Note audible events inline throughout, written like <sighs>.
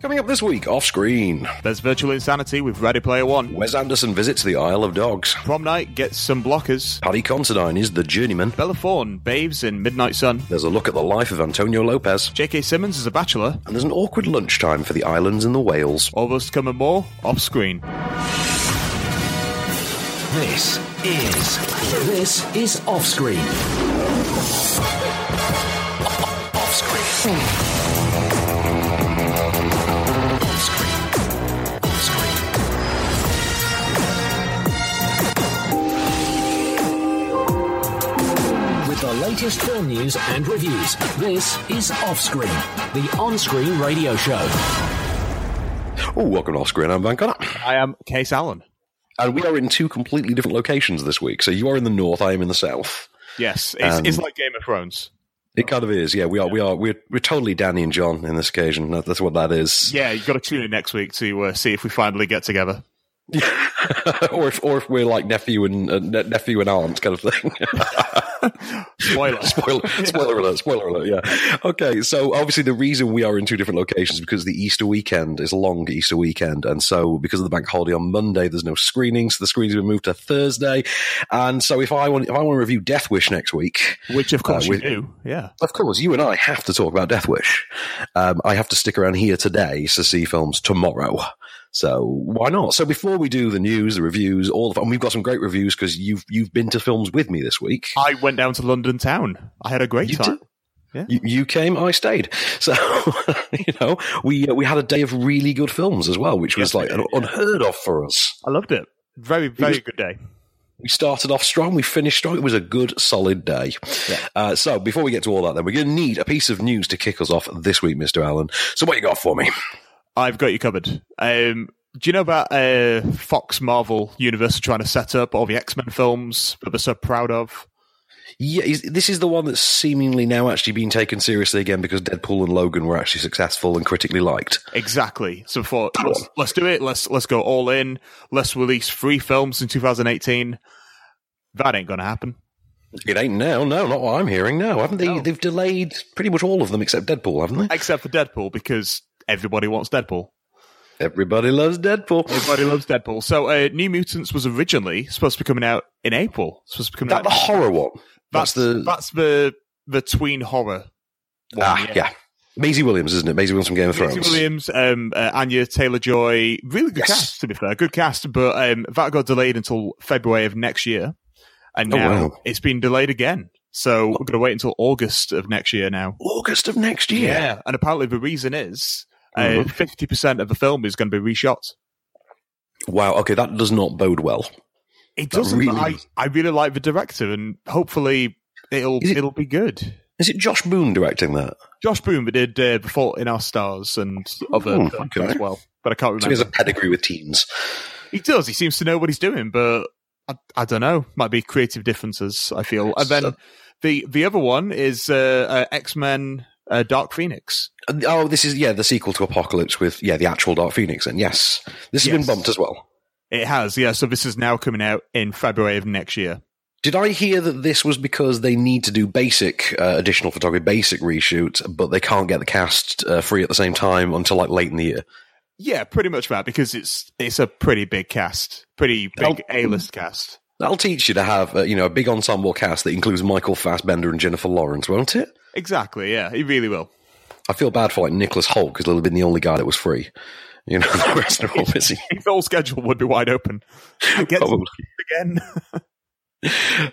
Coming up this week, off screen, There's virtual insanity with Ready Player One. Wes Anderson visits the Isle of Dogs. Prom night gets some blockers. Paddy Considine is the journeyman. Bella Thorne bathes in Midnight Sun. There's a look at the life of Antonio Lopez. J.K. Simmons is a bachelor. And there's an awkward lunchtime for the islands and the whales. All those to come and more off screen. This is this is off screen. Off screen. Latest film news and reviews, this is Off Screen, the on-screen radio show. Oh, welcome to off screen. I'm Van Connor. I am Case Allen. And we are in two completely different locations this week. So you are in the north, I am in the south. Yes, it's, Um, it's like Game of Thrones. It kind of is, yeah. We are, we are, we're, we're totally Danny and John in this occasion. That's what that is. Yeah, you've got to tune in next week to uh, see if we finally get together. <laughs> or if, or if we're like nephew and uh, ne- nephew and aunt kind of thing. <laughs> Spoiler. spoiler, <laughs> spoiler alert, spoiler alert, yeah. Okay, so obviously the reason we are in two different locations is because the Easter weekend is a long Easter weekend. And so because of the bank holiday on Monday, there's no screenings. So the screenings have been moved to Thursday. And so if I want, if I want to review Death Wish next week, Which, of course, Uh, you do. Yeah. of course, you and I have to talk about Death Wish. Um, I have to stick around here today to see films tomorrow. So why not? So before we do the news, the reviews, all of, and we've got some great reviews because you've you've been to films with me this week. I went down to London town. I had a great You time. did? You, you came, I stayed. <laughs> So you know, we uh, we had a day of really good films as well, which was Yes, like yeah. unheard of for us. I loved it. Very, very was- good day. We started off strong, we finished strong. It was a good, solid day. Uh, so before we get to all that, then we're going to need a piece of news to kick us off this week, Mister Allen. So what you got for me? I've got you covered. Um, do you know about uh, Fox Marvel Universe trying to set up all the X Men films that they're so proud of? Yeah, is, this is the one that's seemingly now actually being taken seriously again because Deadpool and Logan were actually successful and critically liked. Exactly. So for let's, let's do it. Let's let's go all in. Let's release three films in 2018. That ain't gonna happen. It ain't now, no, not what I'm hearing. No, haven't they? No. They've delayed pretty much all of them except Deadpool, haven't they? Except for Deadpool, because everybody wants Deadpool. Everybody loves Deadpool. Everybody loves Deadpool. So uh, New Mutants was originally supposed to be coming out in April. Supposed to be coming That out. the horror one. That's, the that's the the tween horror. one, ah yeah. Maisie Williams, isn't it? Maisie Williams from Game of Thrones. Maisie Williams, um, uh, Anya Taylor Joy, really good Yes. cast to be fair, good cast. But um, that got delayed until February of next year, and Oh, now wow. it's been delayed again. So we're going to wait until August of next year now. August of next year. Yeah. And apparently the reason is Mhm. fifty percent of the film is going to be reshot. Wow. Okay, that does not bode well. It That doesn't. really- I I really like the director, and hopefully it'll it- it'll be good. Is it Josh Boone directing that? Josh Boone did uh, Fault in Our Stars and other films okay. as well, but I can't So remember. he has a pedigree with teens. He does. He seems to know what he's doing, but I, I don't know. Might be creative differences. I feel. And then So- the the other one is uh, uh, X Men uh, Dark Phoenix. Oh, this is yeah the sequel to Apocalypse with yeah the actual Dark Phoenix. And yes, this has Yes. been bumped as well. It has, yeah. So this is now coming out in February of next year. Did I hear that this was because they need to do basic uh, additional photography, basic reshoots, but they can't get the cast uh, free at the same time until like late in the year? Yeah, pretty much that because it's it's a pretty big cast, pretty big. A list cast. That'll teach you to have uh, you know a big ensemble cast that includes Michael Fassbender and Jennifer Lawrence, won't it? Exactly. Yeah, he really will. I feel bad for like Nicholas Hoult because he'll have been the only guy that was free. You know, <laughs> the rest are all busy. His whole schedule would be wide open. Again, Probably. <laughs> again.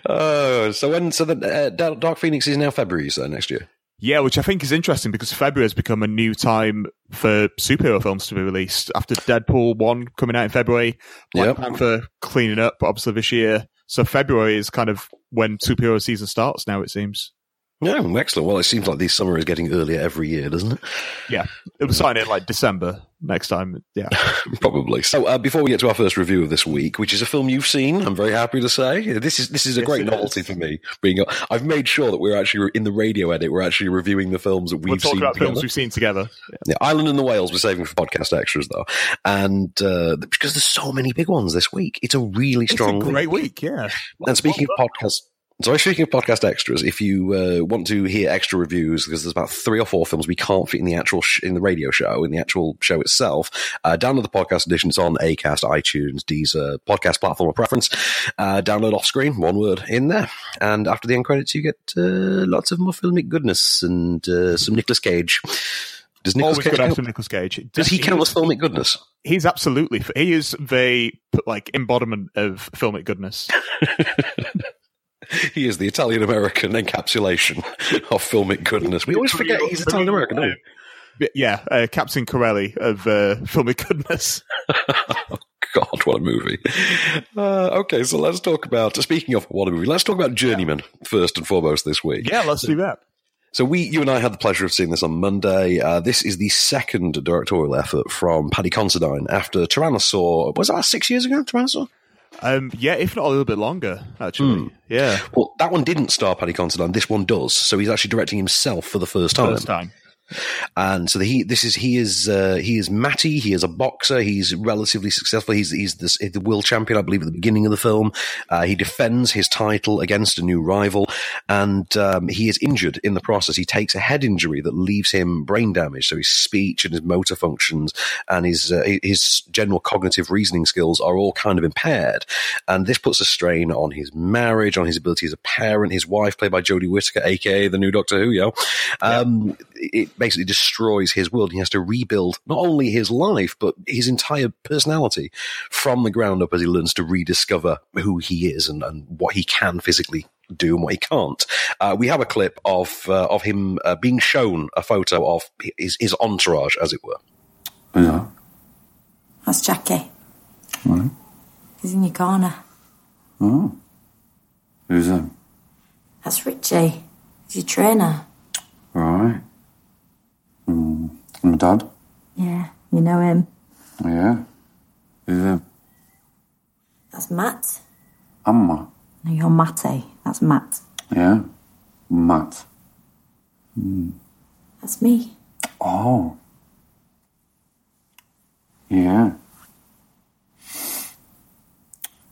Oh, so when so the uh, Dark Phoenix is now February, so next year. Yeah, which I think is interesting because February has become a new time for superhero films to be released after Deadpool 1 coming out in February, Black Yep. Panther cleaning up, obviously, this year. So February is kind of when superhero season starts now, it seems. Yeah, excellent. Well, it seems like the summer is getting earlier every year, doesn't it? Yeah. It was starting in like December next time. Yeah. <laughs> Probably. So, uh, before we get to our first review of this week, which is a film you've seen, I'm very happy to say this is this is a Yes, great novelty is. for me. Being, I've made sure that we're actually in the radio edit. We're actually reviewing the films that we've talk seen about together. films we've seen together. Yeah, Islands and the Whales we're saving for podcast extras though, and uh, because there's so many big ones this week, it's a really It's a strong. week. great week, yeah. And speaking of podcasts, So, speaking of podcast extras, if you uh, want to hear extra reviews, because there's about three or four films we can't fit in the actual sh- in the radio show, in the actual show itself, uh, download the podcast edition. It's on Acast, iTunes, Deezer, podcast platform of preference. Uh, download off screen, one word in there, and after the end credits, you get uh, lots of more filmic goodness and uh, some Nicolas Cage. Does Nicolas Always Cage good count? after Nicolas Cage. Does he count as filmic goodness? He's absolutely. He is the like embodiment of filmic goodness. <laughs> He is the Italian American encapsulation of filmic goodness. We always forget he's Italian American, don't we? Yeah, uh, Captain Corelli of uh, filmic goodness. <laughs> God, what a movie. Uh, okay, so let's talk about, speaking of what a movie, let's talk about Journeyman first and foremost this week. Yeah, let's do that. So we, you and I had the pleasure of seeing this on Monday. Uh, this is the second directorial effort from Paddy Considine after Tyrannosaur. Was that six years ago, Tyrannosaur? Um, yeah, if not a little bit longer, actually. Hmm. Yeah, Well, that one didn't star Paddy Considine. This one does. So he's actually directing himself for the first time. first time. And so he, this is, he is, uh, he is Matty. He is a boxer. He's relatively successful. He's, he's this, the world champion, I believe, at the beginning of the film. Uh, he defends his title against a new rival and, um, he is injured in the process. He takes a head injury that leaves him brain damage. So his speech and his motor functions and his, uh, his general cognitive reasoning skills are all kind of impaired. And this puts a strain on his marriage, on his ability as a parent. His wife, played by Jodie Whittaker, aka the new Doctor Who, yo. Um, it basically destroys his world. He has to rebuild not only his life, but his entire personality from the ground up as he learns to rediscover who he is and, and what he can physically do and what he can't. Uh, we have a clip of uh, of him uh, being shown a photo of his, his entourage, as it were. Yeah. That's Jackie. Right. He's in your corner. Oh. Who's that? That's Richie. He's your trainer. Right. Mm. My dad? Yeah, you know him. Yeah. Who's that? That's Matt. Amma? No, you're Matty. That's Matt. Yeah. Matt. That's me. Oh. Yeah.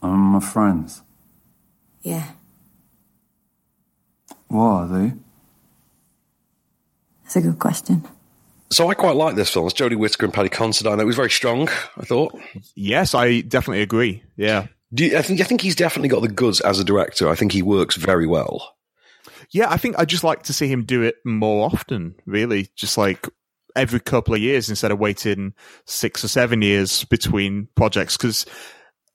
And my friends. Yeah, What are they? that's a good question. So I quite like this film. It's Jodie Whittaker and Paddy Considine. It was very strong. I thought. Yes, I definitely agree. Yeah, Do you, I think I think he's definitely got the goods as a director. I think he works very well. yeah. I think I'd just like to see him do it more often. Really, just like every couple of years instead of waiting six or seven years between projects. Because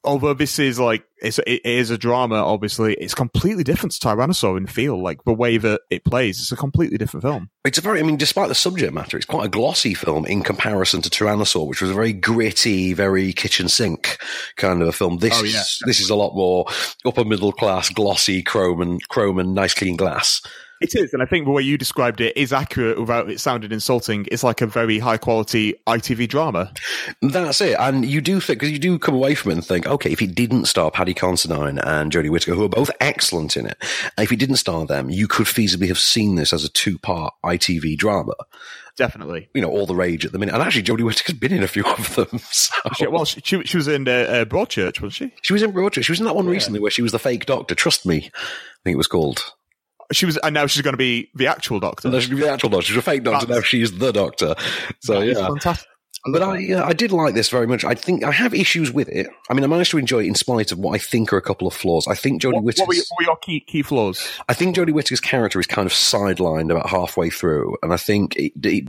although this is like it's, it is a drama, obviously it's completely different to Tyrannosaur in feel. Like the way that it plays, it's a completely different film. It's a very, I mean, despite the subject matter, it's quite a glossy film in comparison to Tyrannosaur, which was a very gritty, very kitchen sink kind of a film. This Oh, yeah. is this is a lot more upper middle class, glossy, chrome and chrome and nice clean glass. It is, and I think the way you described it is accurate without it sounding insulting. It's like a very high quality ITV drama. That's it. And you do think, because you do come away from it and think, okay, if it didn't star Paddy Considine and Jodie Whittaker, who are both excellent in it, if it didn't star them, you could feasibly have seen this as a two part ITV drama. Definitely. You know, all the rage at the minute. And actually, Jodie Whittaker's been in a few of them. <laughs> So. She, well, she, she, she was in uh, uh, Broadchurch, wasn't she? She was in Broadchurch. She was in that one recently where she was the fake doctor. Trust me, I think it was called. She was, and now she's going to be the actual Doctor. No, she was the actual doctor. She's a fake doctor. That's- Now she's the doctor. So yeah. fantastic. But I, uh, I did like this very much. I think I have issues with it. I mean, I managed to enjoy it in spite of what I think are a couple of flaws. I think Jodie What, what, were, Whittaker's, your, what were your key key flaws? I think Jodie Whittaker's character is kind of sidelined about halfway through, and I think it, it,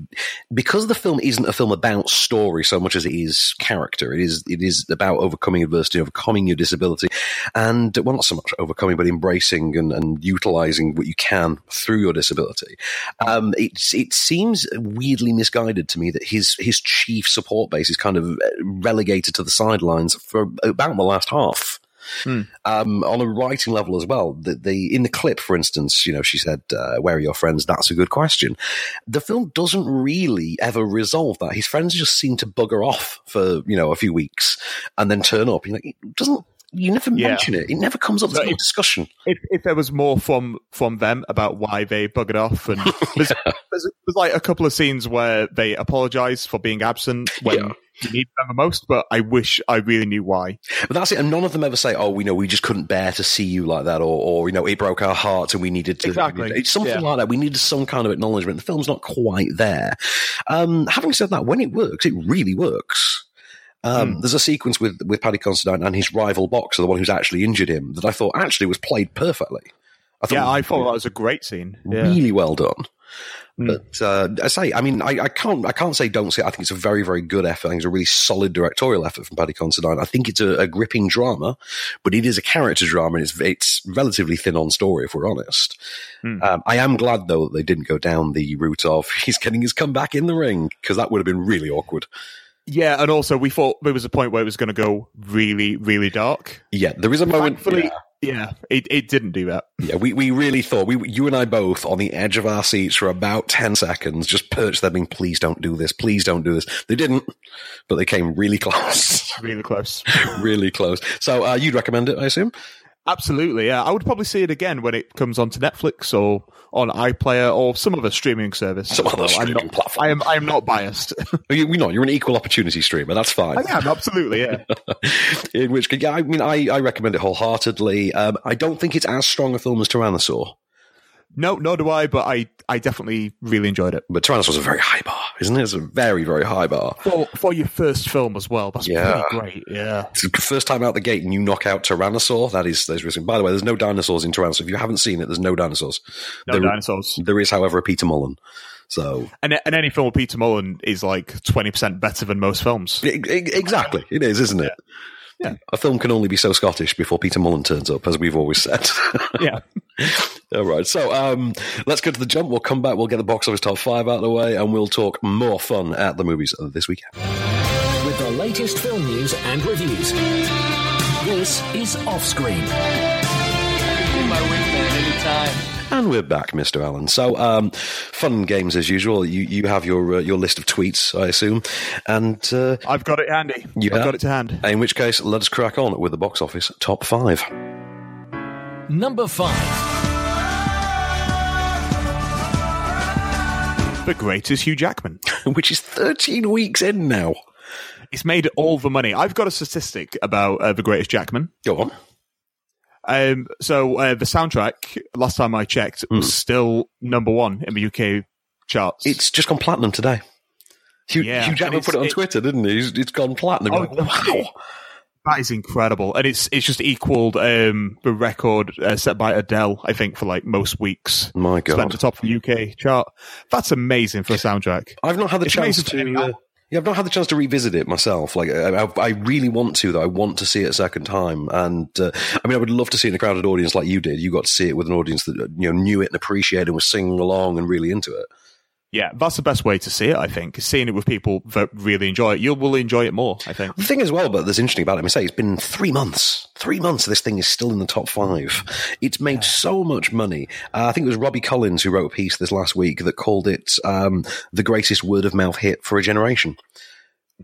because the film isn't a film about story so much as it is character. It is it is about overcoming adversity, overcoming your disability, and well, not so much overcoming, but embracing and, and utilizing what you can through your disability. Um, it's it seems weirdly misguided to me that his his chief support base is kind of relegated to the sidelines for about the last half um, on a writing level as well. The, the in the clip, for instance, you know, she said, uh, "Where are your friends?" That's a good question. The film doesn't really ever resolve that. His friends just seem to bugger off for you know a few weeks and then turn up. You know, it doesn't. You never Yeah. mention it. It never comes up. There's no discussion. If, if there was more from from them about why they buggered off, and there's, <laughs> there's there's, there's like a couple of scenes where they apologize for being absent when Yeah. you need them the most, but I wish I really knew why. But that's it. And none of them ever say, "Oh, we know we just couldn't bear to see you like that," or, or you know, it broke our hearts and we needed to. Exactly. It's something Yeah. like that. We needed some kind of acknowledgement. The film's not quite there. Um, having said that, when it works, it really works. Um, Hmm. There's a sequence with with Paddy Considine and his rival boxer, the one who's actually injured him, that I thought actually was played perfectly. I thought Yeah, I thought that was a great scene. Yeah. really well done. Mm. But uh, I say, I mean, I, I can't, I can't say don't see it. I think it's a very, very good effort. I think it's a really solid directorial effort from Paddy Considine. I think it's a, a gripping drama, but it is a character drama, and it's it's relatively thin on story, if we're honest. Mm. Um, I am glad though that they didn't go down the route of <laughs> he's getting his comeback in the ring because that would have been really awkward. Yeah, and also we thought there was a point where it was going to go really, really dark. Yeah, there is a moment. Thankfully, yeah. yeah, it, it didn't do that. Yeah, we, we really thought we you and I both on the edge of our seats for about ten seconds, just perched there, being please don't do this, please don't do this. They didn't, but they came really close, <laughs> Really close. really close. So uh, you'd recommend it, I assume? Absolutely, yeah. I would probably see it again when it comes onto Netflix or on iPlayer or some other streaming service. Some other well. I'm streaming not, platform. I am. I am not biased. <laughs> You, you're not. You're an equal opportunity streamer. That's fine. I am absolutely. Yeah. <laughs> In which, yeah, I mean, I, I recommend it wholeheartedly. Um, I don't think it's as strong a film as Tyrannosaur, No, nor do I. But I, I definitely really enjoyed it. but Tyrannosaur's a very high bar, isn't it? It's a very, very high bar. For for your first film as well. That's Yeah. pretty great. Yeah. First time out the gate and you knock out Tyrannosaur. That is, that is risky. By the way, there's no dinosaurs in Tyrannosaur. If you haven't seen it, there's no dinosaurs. No There- dinosaurs. There is, however, a Peter Mullan. So And and any film with Peter Mullan is like twenty percent better than most films. E- e- exactly, it is, isn't it? Yeah. A film can only be so Scottish before Peter Mullan turns up, as we've always said. <laughs> Yeah. <laughs> All right, so um, let's go to the jump. We'll come back. We'll get the box office top five out of the way, and we'll talk more fun at the movies this weekend. With the latest film news and reviews. This is Offscreen. My wingman anytime. And we're back, Mr. Allen. So, um, fun games as usual. You you have your uh, your list of tweets, I assume, and uh, I've got it handy. You I've have? got it to hand. in which case, let us crack on with the box office top five. Number 5. The greatest Hugh Jackman. <laughs> which is 13 weeks in now. It's made all the money. I've got a statistic about uh, the greatest Jackman. Go on. Um, so uh, the soundtrack, last time I checked, was still number one in the UK charts. It's just gone platinum today. Hugh, Yeah, Hugh Jackman put it on it- Twitter, didn't he? He's- It's gone platinum. Oh, You're like, no. wow. that is incredible, and it's it's just equaled um, the record uh, set by Adele, I think, for like most weeks. My God, Spent God. the top of the UK chart. That's amazing for a soundtrack. I've not had the It's chance amazing for to. Yeah, I've not had the chance to revisit it myself. Like, I, I- I really want to, though. I want to see it a second time, and uh, I mean, I would love to see it in a crowded audience like you did. You got to see it with an audience that you know knew it and appreciated and was singing along and really into it. Yeah, that's the best way to see it. I think is seeing it with people that really enjoy it. You will enjoy it more. I think. The thing as well, but that's interesting about it, I say it's been three months. Three months, this thing is still in the top five. It's made so much money. Uh, I think it was Robbie Collins who wrote a piece this last week that called it um, the greatest word of mouth hit for a generation,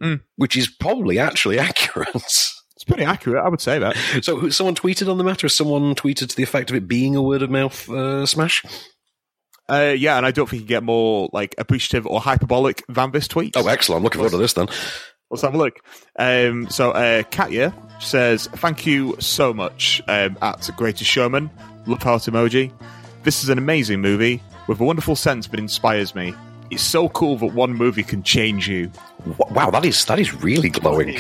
Mm. which is probably actually <laughs> accurate. It's pretty accurate. I would say that. so, someone tweeted on the matter. Someone tweeted to the effect of it being a word of mouth uh, smash. Uh, yeah, and I don't think you get more like appreciative or hyperbolic than this tweet. Oh, excellent! I'm looking forward to this then. Let's have a look. Um, so, uh, Katya says, Thank you so much um, at Greatest Showman. Love heart emoji. This is an amazing movie with a wonderful sense that inspires me. It's so cool that one movie can change you. Wow, that is that is really glowing.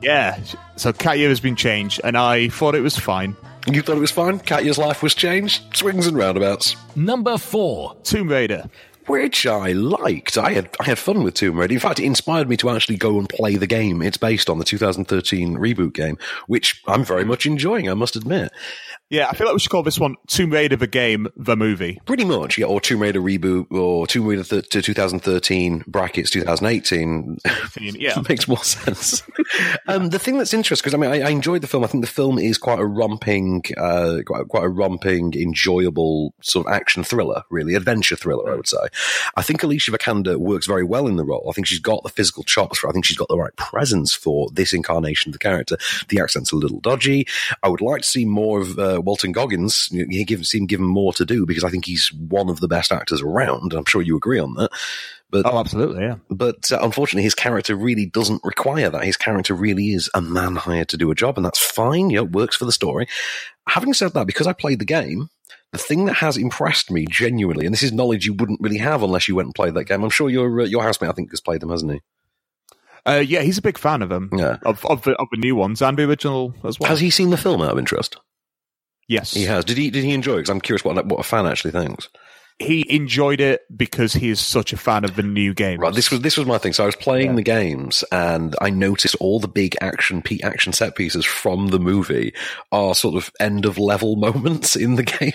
Yeah. So, Katya has been changed, and I thought it was fine. You thought it was fine? Katya's life was changed. Swings and roundabouts. Number 4. Tomb Raider. Which I liked. I had I had fun with Tomb Raider. In fact, it inspired me to actually go and play the game. It's based on the 2013 reboot game, which I'm very much enjoying. I must admit. Yeah, I feel like we should call this one Tomb Raider the game, the movie. Pretty much, yeah. Or Tomb Raider reboot, or Tomb Raider th- to 2013 brackets 2018 Yeah. <laughs> makes more sense. <laughs> um, the thing that's interesting because I mean I, I enjoyed the film. I think the film is quite a romping, uh, quite, quite a romping, enjoyable sort of action thriller, really adventure thriller. I would say. I think Alicia Vikander works very well in the role. I think she's got the physical chops for. it. I think she's got the right presence for this incarnation of the character. The accent's a little dodgy. I would like to see more of uh, Walton Goggins. He given seem given more to do because I think he's one of the best actors around. I'm sure you agree on that. But Oh, absolutely, yeah. but uh, unfortunately, his character really doesn't require that. His character really is a man hired to do a job, and that's fine. You know, it works for the story. Having said that, because I played the game, the thing that has impressed me genuinely, and this is knowledge you wouldn't really have unless you went and played that game. I'm sure your uh, your housemate, I think, has played them, hasn't he? Uh, yeah, he's a big fan of them. Yeah. Of, of, the, of the new ones and the original as well. Has he seen the film out of interest? Yes. He has. Did he? Did he enjoy it? Because I'm curious what what a fan actually thinks. He enjoyed it because he is such a fan of the new game. Right. This was this was my thing. So I was playing the games, and I noticed all the big action action set pieces from the movie are sort of end of level <laughs> moments in the game.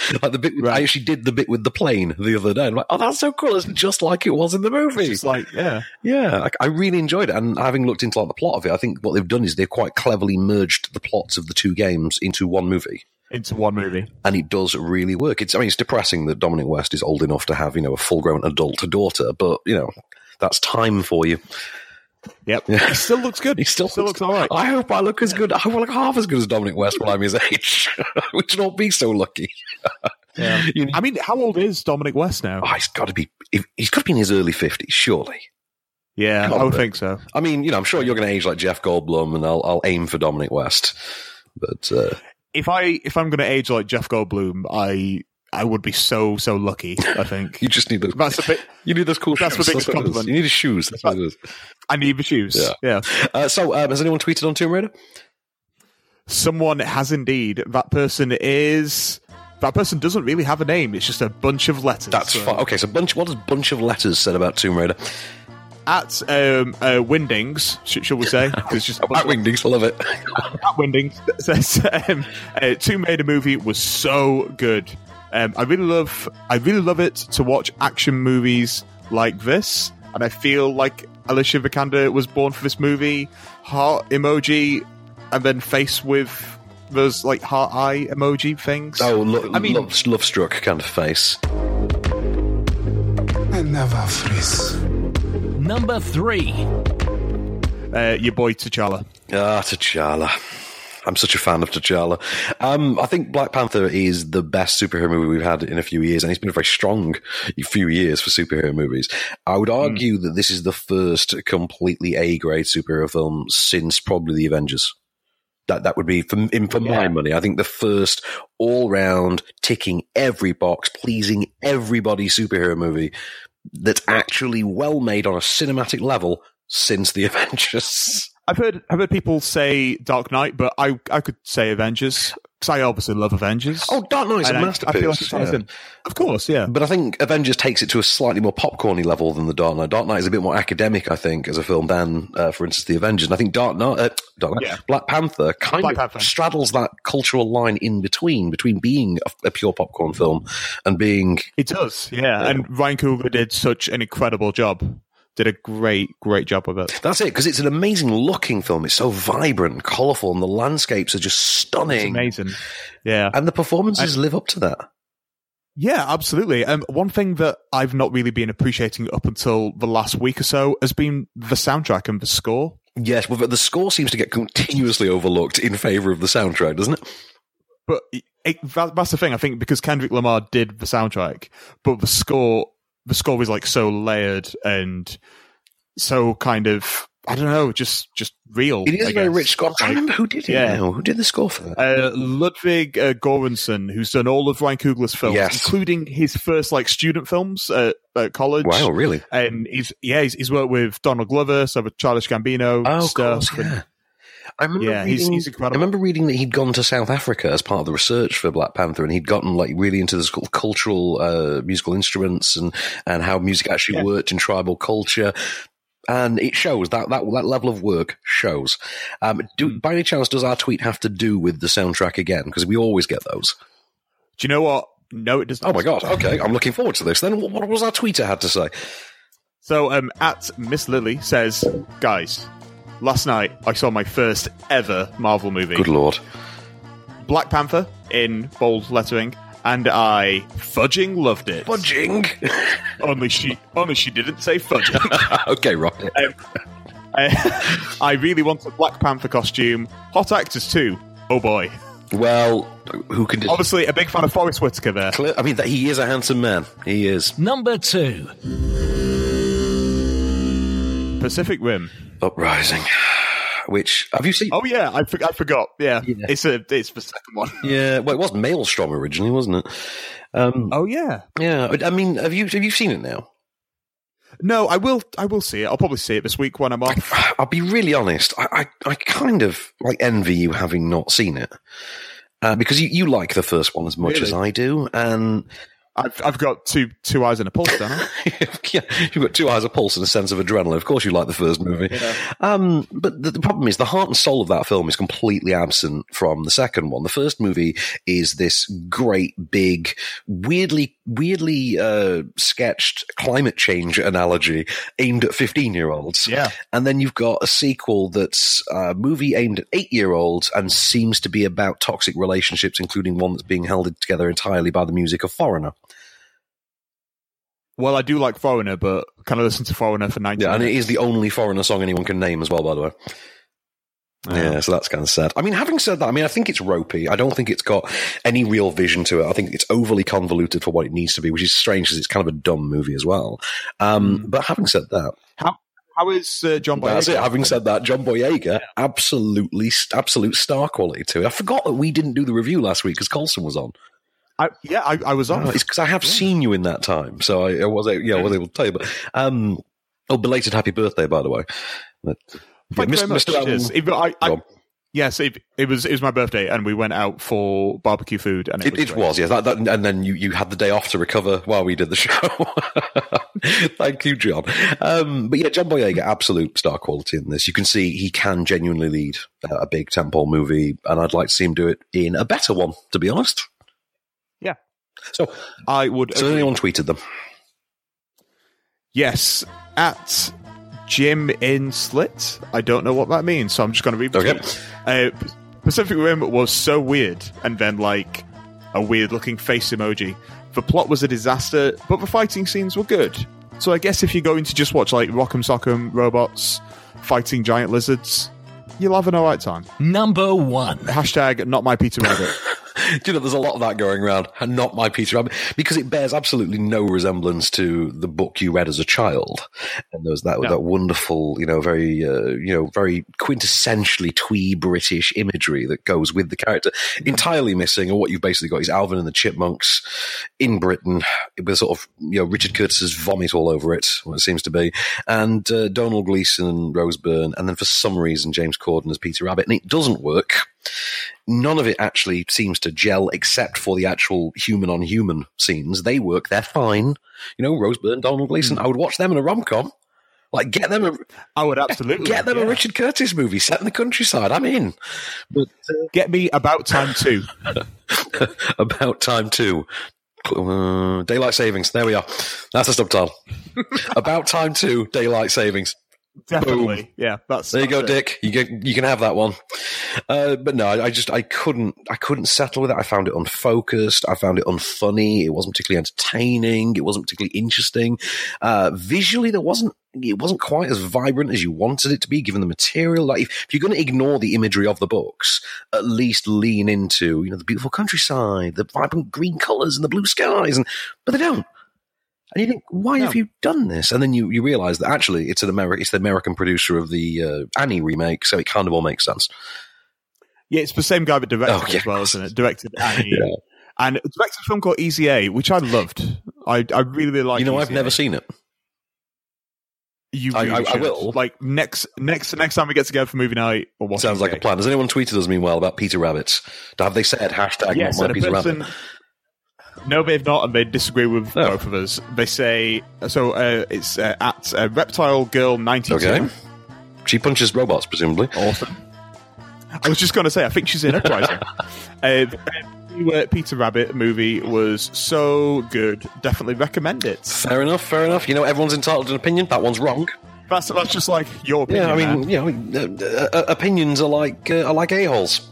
<laughs> like the bit, with, I actually did the bit with the plane the other day. I'm like, oh, that's so cool! It's just like it was in the movie. It's like, yeah. Yeah, like, I really enjoyed it. And having looked into like the plot of it, I think what they've done is they've quite cleverly merged the plots of the two games into one movie. Into one movie. And it does really work. It's, I mean, it's depressing that Dominic West is old enough to have, you know, a full grown adult daughter, but, you know, that's time for you. Yep. He still looks good. He still, looks all right. I hope I look as good. I look half as good as Dominic West when I'm his age. we should all be so lucky. Yeah. <laughs> You know- I mean, how old is Dominic West now? Oh, he's got to be. He's got to be in his early fifties, surely. yeah, I would think so. I mean, you know, I'm sure you're going to age like Jeff Goldblum, and I'll, I'll aim for Dominic West. But uh, If I if I'm going to age like Jeff Goldblum, I I would be so so lucky. I think <laughs> you just need those. that's a bit. <laughs> You need those cool That's shoes. the biggest is. compliment. You need his shoes. That's what it is. I need the shoes. Yeah. yeah. Uh, so, um, has anyone tweeted on Tomb Raider? Someone has indeed. That person is. That person doesn't really have a name. It's just a bunch of letters. That's So, fine. Okay, so bunch. What does a bunch of letters said about Tomb Raider? At um, uh, Wingdings, sh- shall we say? It's just At Wingdings, I love it. <laughs> at Wingdings <laughs> says um, uh, Tomb Raider movie was so good. Um, I really love, I really love it to watch action movies like this, and I feel like Alicia Vikander was born for this movie. Heart emoji, and then face with those like heart eye emoji things. Oh, lo- I mean- love, love struck kind of face. I never freeze. Number three. uh, your boy T'Challa. Ah, T'Challa. I'm such a fan of T'Challa. Um, I think Black Panther is the best superhero movie we've had in a few years, and it's been a very strong few years for superhero movies. I would argue that this is the first completely A grade superhero film since probably the Avengers. That that would be for, in, for my money. I think the first all round ticking every box, pleasing everybody superhero movie that's actually well made on a cinematic level since the <laughs> Avengers. I've heard I've heard people say Dark Knight, but I I could say Avengers because I obviously love Avengers. Oh, Dark Knight's And a I- masterpiece. I feel like yeah. Of course, yeah. But I think Avengers takes it to a slightly more popcorny level than the Dark Knight. Dark Knight is a bit more academic, I think, as a film than, uh, for instance, the Avengers. And I think Dark Knight, uh, Dark Knight Yeah. Black Panther kind Black of Panther. straddles that cultural line in between, between being a, a pure popcorn film and being It does, yeah. And Ryan Coogler did such an incredible job. Did a great, great job of it. That's it, because it's an amazing looking film. It's so vibrant, and colourful, and the landscapes are just It's stunning. amazing. Yeah. And the performances live up to that. Yeah, absolutely. Um, one thing that I've not really been appreciating up until the last week or so has been the soundtrack and the score. Yes, well, the score seems to get continuously overlooked in favour of the soundtrack, doesn't it? But it, that, that's the thing. I think because Kendrick Lamar did the soundtrack, but the score, the score was like so layered and so kind of, I don't know, just just real. It is a very rich score. I Like, remember who did it yeah. now. Who did the score for that? Uh, Ludwig uh, Göransson, who's done all of Ryan Coogler's films, Yes. including his first like student films at, at college. Wow, really? And he's yeah, he's, he's worked with Donald Glover, so with Childish Gambino Oh, stuff. course, and- yeah. I remember Yeah, reading, he's incredible. I remember reading that he'd gone to South Africa as part of the research for Black Panther, and he'd gotten like really into the cultural uh, musical instruments and and how music actually Yeah. worked in tribal culture. And it shows that that that level of work shows. Um, do, Hmm. By any chance, does our tweet have to do with the soundtrack again? Because we always get those. Do you know what? No, it doesn't. Oh my god! Okay, I'm looking forward to this. Then, what, what was our tweeter had to say? So, um, at Miss Lily says, guys, last night I saw my first ever Marvel movie. Good lord! Black Panther in bold lettering and I fudging loved it. Fudging. <laughs> only she, only she didn't say fudging. <laughs> okay, right. Uh, <laughs> I really want a Black Panther costume. Hot actors too. Oh boy. Well, who can? Do Obviously, a big fan of Forest Whitaker there. Clear- I mean, that he is a handsome man. He is. Number two. Pacific Rim. Uprising. Which have you seen? Oh yeah, I, for- I forgot. Yeah. Yeah. it's a it's the second one. <laughs> Yeah, well, it was Maelstrom originally, wasn't it? Um, Oh yeah. yeah, I mean, have you have you seen it now? No, I will. I will see it. I'll probably see it this week when I'm off. I'll be really honest. I, I, I kind of like envy you having not seen it uh, because you, you like the first one as much Really? as I do, and I've I've got two two eyes and a pulse, don't I? <laughs> yeah, you've got two eyes, a pulse, and a sense of adrenaline. Of course, you like the first movie. Um, but the, the problem is the heart and soul of that film is completely absent from the second one. The first movie is this great, big, weirdly, weirdly uh, sketched climate change analogy aimed at fifteen-year-olds. Yeah. and then you've got a sequel that's a movie aimed at eight-year-olds and seems to be about toxic relationships, including one that's being held together entirely by the music of Foreigner. Well, I do like Foreigner, but can I listen to Foreigner for ninety? Yeah, and it minutes? is the only foreigner song anyone can name as well, by the way. Yeah, so that's kind of sad. I mean, having said that, I mean, I think it's ropey. I don't think it's got any real vision to it. I think it's overly convoluted for what it needs to be, which is strange because it's kind of a dumb movie as well. Um, But having said that, How how is uh, John Boyega? that's it. Having said that, John Boyega, absolutely, absolute star quality to it. I forgot that we didn't do the review last week because Colson was on. I, yeah, I, I was on. Oh, it's because I have seen you in that time, so I, I was, yeah, I was able to tell you. But um, oh, belated happy birthday, by the way. But, yeah, Thank much. Mr. Allen- Cheers. I- I- Go on. yes, it, it was it was my birthday, and we went out for barbecue food, and it, It, was, it was, yes. That, that, and then you, you had the day off to recover while we did the <laughs> show. Thank you, John. Um, but yeah, John Boyega, absolute star quality in this. You can see he can genuinely lead a big tentpole movie, and I'd like to see him do it in a better one, to be honest. Yeah. So, I would. so agree. anyone tweeted them? Yes, at Jim in Slit. I don't know what that means, so I'm just going to read the Okay. tweet. Uh, Pacific Rim was so weird, and then like a weird looking face emoji. The plot was a disaster, but the fighting scenes were good. So I guess if you're going to just watch like Rock'em Sock'em robots fighting giant lizards, you'll have an alright time. Number one. Hashtag not my Peter Rabbit. <laughs> Do <laughs> you know, there's a lot of that going around, and not my Peter Rabbit, because it bears absolutely no resemblance to the book you read as a child. And there was that, No. that wonderful, you know, very, uh, you know, very quintessentially twee British imagery that goes with the character. Entirely missing, and what you've basically got is Alvin and the Chipmunks in Britain with sort of, you know, Richard Curtis's vomit all over it, what it seems to be, and uh, Domhnall Gleeson and Rose Byrne, and then for some reason James Corden as Peter Rabbit, and it doesn't work none of it actually seems to gel except for the actual human on human scenes. They work, they're fine. You know, Rose Byrne, Domhnall Gleeson, I would watch them in a rom com. Like, get them a, I would absolutely get them yeah. a Richard Curtis movie set in the countryside. I'm in. But Get me about time too. uh, <laughs> about time too. Uh, daylight savings. There we are. That's a subtitle. <laughs> about time too. Daylight savings. Definitely. Yeah, that's There you go, it. Dick. You get, you can have that one. Uh, but no, I, I just I couldn't I couldn't settle with it. I found it unfocused. I found it unfunny. It wasn't particularly entertaining. It wasn't particularly interesting. Uh, visually, there wasn't it wasn't quite as vibrant as you wanted it to be, given the material. Like if, if you're going to ignore the imagery of the books, at least lean into you know the beautiful countryside, the vibrant green colours, and the blue skies. And but they don't. And you think, why No. have you done this? And then you, you realize that actually it's an Ameri- it's the American producer of the uh, Annie remake, so it kind of all makes sense. Yeah, it's the same guy that directed Oh, it yeah. as well, isn't it? Directed <laughs> Annie. Yeah. And directed a film called Easy A, which I loved. I, I really, really like you know, I've Easy never A. seen it. You I- really I- I should. will. Like next, next, next time we get together for movie night, or watch Sounds like a plan. Has anyone tweeted us meanwhile about Peter Rabbits? Have they said hashtag Yes, not my Peter person. Rabbit? No, they've not, and they disagree with Oh. both of us. They say so. Uh, it's uh, at uh, Reptile Girl ninety two. Okay. She punches robots, presumably. Awesome. I was just going to say, I think she's in Uprising. <laughs> uh, uh, Peter Rabbit movie was so good. Definitely recommend it. Fair enough, fair enough. You know, everyone's entitled to an opinion. That one's wrong. That's, that's just like your opinion. Yeah, I man. mean, you know, uh, uh, opinions are like uh, are like a holes.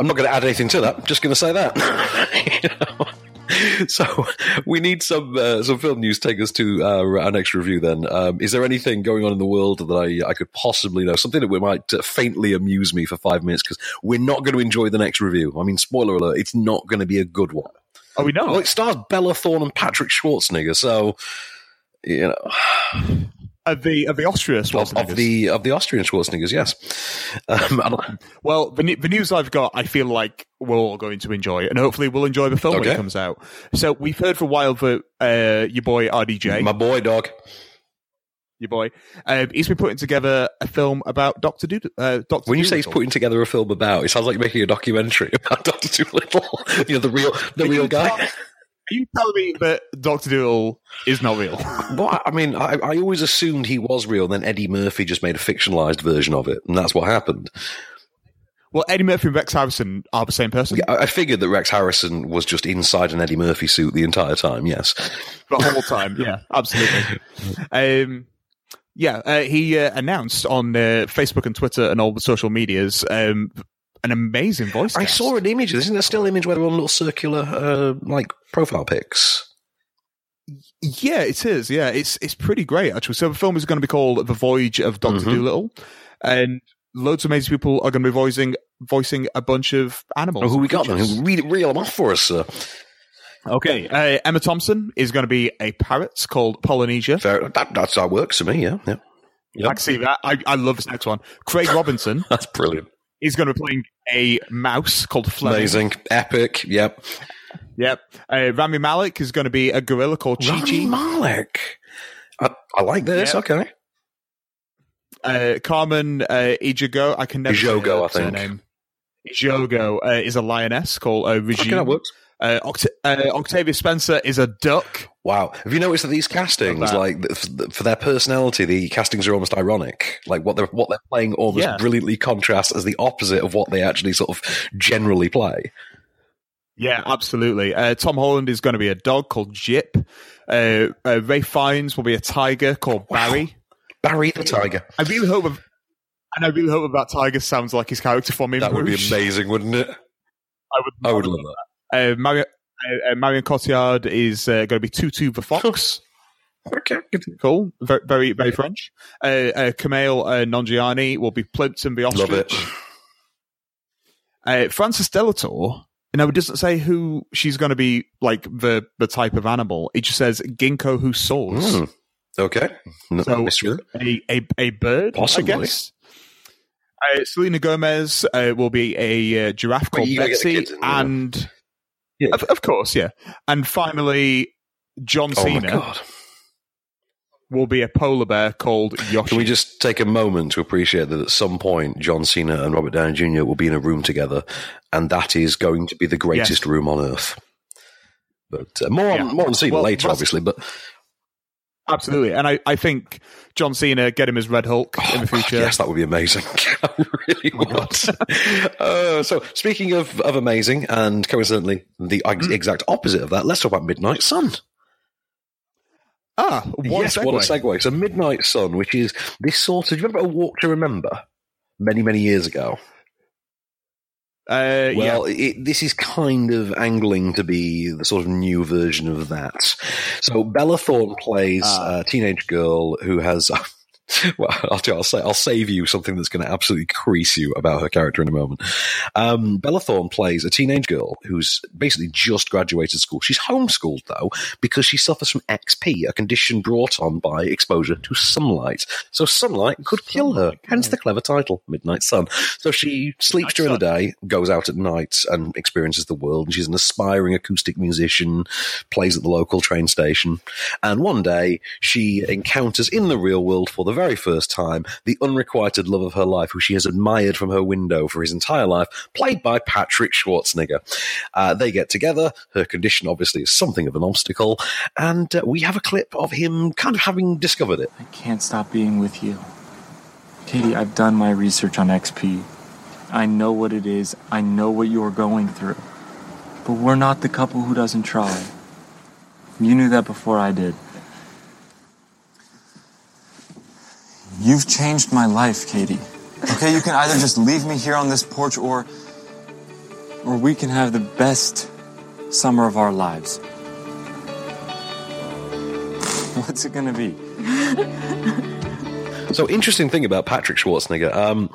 I'm not going to add anything to that. I'm Just going to say that. You <laughs> know? So we need some uh, some film news. Take us to uh, our next review. Then, um, is there anything going on in the world that I I could possibly know? Something that we might uh, faintly amuse me for five minutes because we're not going to enjoy the next review. I mean, spoiler alert: it's not going to be a good one. Oh, we know. Well, it stars Bella Thorne and Patrick Schwarzenegger, so you know of the of the Austria of, Schwarzeneggers. of the of the Austrian Schwarzeneggers, yes. Um, Well, the, the news I've got, I feel like we're all going to enjoy, and hopefully we'll enjoy the film when it comes out. So we've heard for a while that uh, your boy RDJ, my boy dog. your boy, um, he's been putting together a film about Doctor Dolittle. Uh, Doctor When you say he's putting together a film about, it sounds like you're making a documentary <laughs> about Doctor Dolittle. <laughs> you know, the real the real guy. You telling me that Doctor Dolittle is not real? <laughs> Well, I mean, I, I always assumed he was real. And then Eddie Murphy just made a fictionalized version of it, and that's what happened. well, Eddie Murphy and Rex Harrison are the same person I, I figured that Rex Harrison was just inside an Eddie Murphy suit the entire time. Yes, the whole time. Yeah, <laughs> absolutely. Um, yeah, uh, he uh, announced on uh, Facebook and Twitter and all the social medias um, an amazing voice. I saw an image. Isn't there still an image where they're on little circular uh, like profile pics? Yeah, it is. Yeah, it's it's pretty great actually. So the film is going to be called The Voyage of Doctor Mhm. Dolittle, and loads of amazing people are going to be voicing voicing a bunch of animals. Oh, who we got them? Who Read reel them off for us, sir. Okay, uh, Emma Thompson is going to be a parrot called Polynesia. Fair, that that's that works for me. Yeah, yeah, I can see that. I, I love this next one. Craig Robinson <laughs> that's brilliant. Is going to be playing a mouse called Fleming. Amazing, epic. Yep. Yep. Uh, Rami Malek is going to be a gorilla called Chi Rami Chi. Malek. I, I like this. Yeah. Okay. Uh, Carmen uh, Ejogo, I can never say Ejogo, I think. surname. Ejogo uh, is a lioness called uh, Okay, that works. Uh, Oct- uh, Octavia Spencer is a duck. Wow. Have you noticed that these castings, like for their personality, the castings are almost ironic. Like what they're what they're playing almost Yeah. brilliantly contrasts as the opposite of what they actually sort of generally play. Yeah, absolutely. Uh, Tom Holland is going to be a dog called Jip. Uh, uh, Ralph Fiennes will be a tiger called Barry. Barry the Tiger. I really hope, of, and I really hope that tiger sounds like his character from In That would be <laughs> amazing, wouldn't it? I would, I would love that. Uh, Marion, uh, uh, Marion Cotillard is uh, going to be Tutu the fox. Okay. cool, very, very, very French. Uh, uh, Kumail uh, Nanjiani will be Plimpton the Love ostrich. it. Uh, Frances de la Tour. Now it doesn't say who she's going to be, like the the type of animal. It just says ginkgo who soars. Hmm. Okay. No So-. A, a a bird, Possibly. I guess. Uh, Selena Gomez uh, will be a uh, giraffe called you gotta get the Betsy, and Yeah. of, of course, yeah. And finally, John Oh Cena god. will be a polar bear called Yoshi. Can we just take a moment to appreciate that at some point John Cena and Robert Downey Jr. will be in a room together, and that is going to be the greatest room on earth. But uh, more Yeah. on more on Cena Well, later, obviously. But Absolutely, and I, I think John Cena get him as Red Hulk in the future. yes, that would be amazing. <laughs> I really would. uh, so, speaking of, of amazing, and coincidentally, the Hmm. exact opposite of that, let's talk about Midnight Sun. Ah, what yes, a segue. what a segue. So, Midnight Sun, which is this sort of. Do you remember A Walk to Remember? Many, many years ago. Uh, yeah, Well, it, this is kind of angling to be the sort of new version of that. So Bella Thorne plays Ah. a teenage girl who has. <laughs> Well, I'll, I'll say I'll save you something that's going to absolutely crease you about her character in a moment. Um, Bella Thorne plays a teenage girl who's basically just graduated school. She's homeschooled though because she suffers from XP, a condition brought on by exposure to sunlight. So sunlight could kill her. Hence the clever title, Midnight Sun. So she sleeps during the day, goes out at night, and experiences the world. And she's an aspiring acoustic musician, plays at the local train station. And one day, she encounters in the real world for the very first time the unrequited love of her life, who she has admired from her window for his entire life, played by Patrick Schwarzenegger. Uh, they get together. Her condition obviously is something of an obstacle. And uh, we have a clip of him kind of having discovered it. I can't stop being with you. Katie, I've done my research on XP. I know what it is, I know what you're going through. But we're not the couple who doesn't try. You knew that before I did. You've changed my life, Katie. Okay, you can either just leave me here on this porch or or we can have the best summer of our lives. <laughs> What's it gonna be? So, interesting thing about Patrick Schwarzenegger. Um,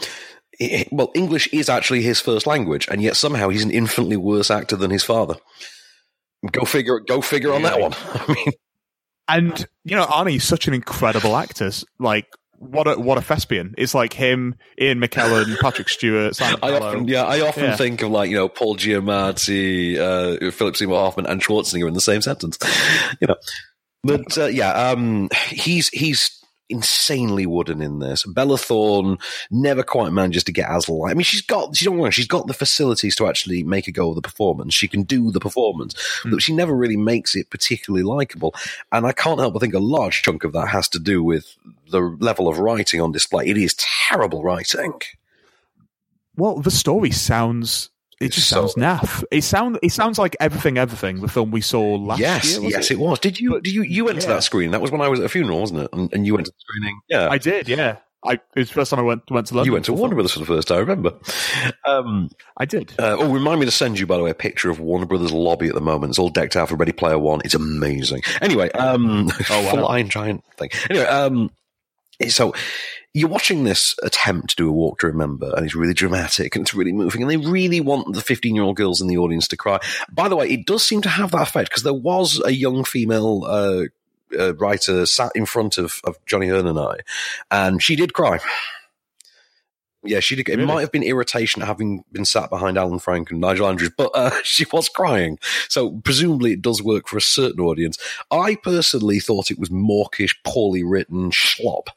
i- well, English is actually his first language, and yet somehow he's an infinitely worse actor than his father. Go figure. Go figure on that one. <laughs> I mean, And you know, Arnie's such an incredible actor. Like, what a what a thespian! It's like him, Ian McKellen, <laughs> Patrick Stewart, Simon I often, yeah, I often Yeah. think of like you know Paul Giamatti, uh, Philip Seymour Hoffman, and Schwarzenegger in the same sentence. <laughs> You know, but uh, yeah, um, he's he's insanely wooden in this. Bella Thorne never quite manages to get as light. I mean, she's got she's don't wrong, she's got the facilities to actually make a go of the performance. She can do the performance, but she never really makes it particularly likable. And I can't help but think a large chunk of that has to do with the level of writing on display. It is terrible writing. Well, the story sounds. It just So- sounds naff. It sound it sounds like everything, everything. The film we saw last yes, year. yes, it? it? was. Did you? Did you? You went to that screening. That was when I was at a funeral, wasn't it? And, and you went to the screening. Yeah, I did. Yeah, I it was the first time I went went to London. you went to Warner. Brothers for the first time. I remember. Um, I did. uh, oh, remind me to send you, by the way, a picture of Warner Brothers lobby at the moment. It's all decked out for Ready Player One. It's amazing. Anyway, um, <laughs> Oh, wow. full Iron Giant thing. Anyway, um, so you're watching this attempt to do a walk to remember, and it's really dramatic and it's really moving, and they really want the 15 year old girls in the audience to cry. By the way, it does seem to have that effect because there was a young female uh, uh, writer sat in front of, of Johnny Hearn and I, and she did cry. Yeah, she did. It Really? might have been irritation at having been sat behind Alan Frank and Nigel Andrews, but uh, <laughs> she was crying. So presumably it does work for a certain audience. I personally thought it was mawkish, poorly written schlop,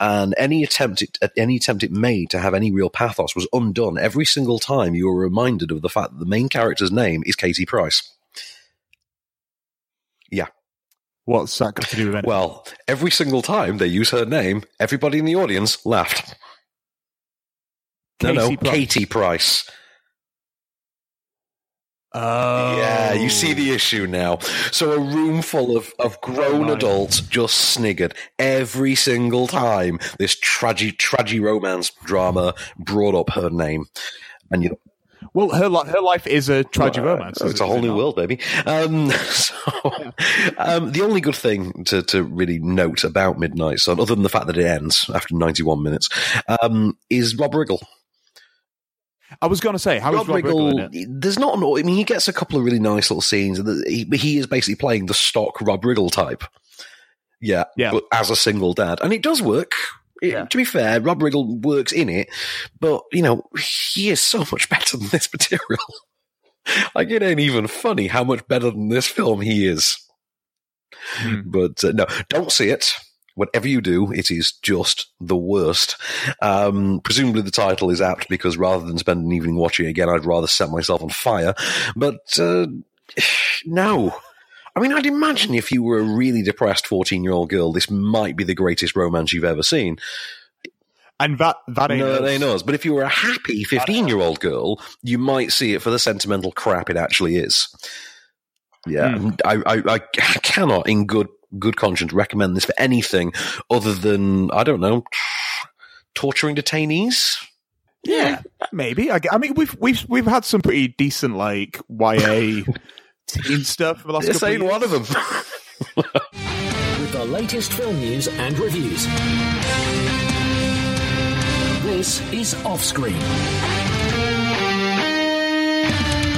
and any attempt it, any attempt it made to have any real pathos was undone every single time you were reminded of the fact that the main character's name is Katie Price. Yeah. What's that got to do with anything? Well, every single time they use her name, everybody in the audience laughed. No, no, Price. Katie Price. Oh, Yeah, you see the issue now. So a room full of, of grown Right. adults just sniggered every single time this tragic, tragic romance drama brought up her name. And you Well, her li- her life is a tragic romance. Oh, is it's it- a whole it new not? world, baby. Um, <laughs> so, um, the only good thing to, to really note about Midnight Sun, other than the fact that it ends after 91 minutes, um, is Rob Riggle. I was going to say, how is Rob Rob Riggle? Riggle, there's not an, I mean, he gets a couple of really nice little scenes, and he, he is basically playing the stock Rob Riggle type. Yeah, Yeah. but as a single dad, and it does work. Yeah. To be fair, Rob Riggle works in it, but you know he is so much <laughs> better than this material. like it ain't even funny how much better than this film he is. Hmm. But uh, no, don't see it. Whatever you do, it is just the worst. Um, presumably, the title is apt because rather than spend an evening watching it again, I'd rather set myself on fire. But uh, <sighs> no. I mean, I'd imagine if you were a really depressed 14 year old girl, this might be the greatest romance you've ever seen. And that that ain't No, us. it ain't us. But if you were a happy 15 year old girl, you might see it for the sentimental crap it actually is. Yeah, Hmm. I, I, I cannot, in good good conscience, recommend this for anything other than I don't know, torturing detainees. Yeah, maybe. I, I mean, we've we've we've had some pretty decent like YA <laughs> teen stuff for the last This couple ain't of one of them. <laughs> with the latest film news and reviews. This is Offscreen,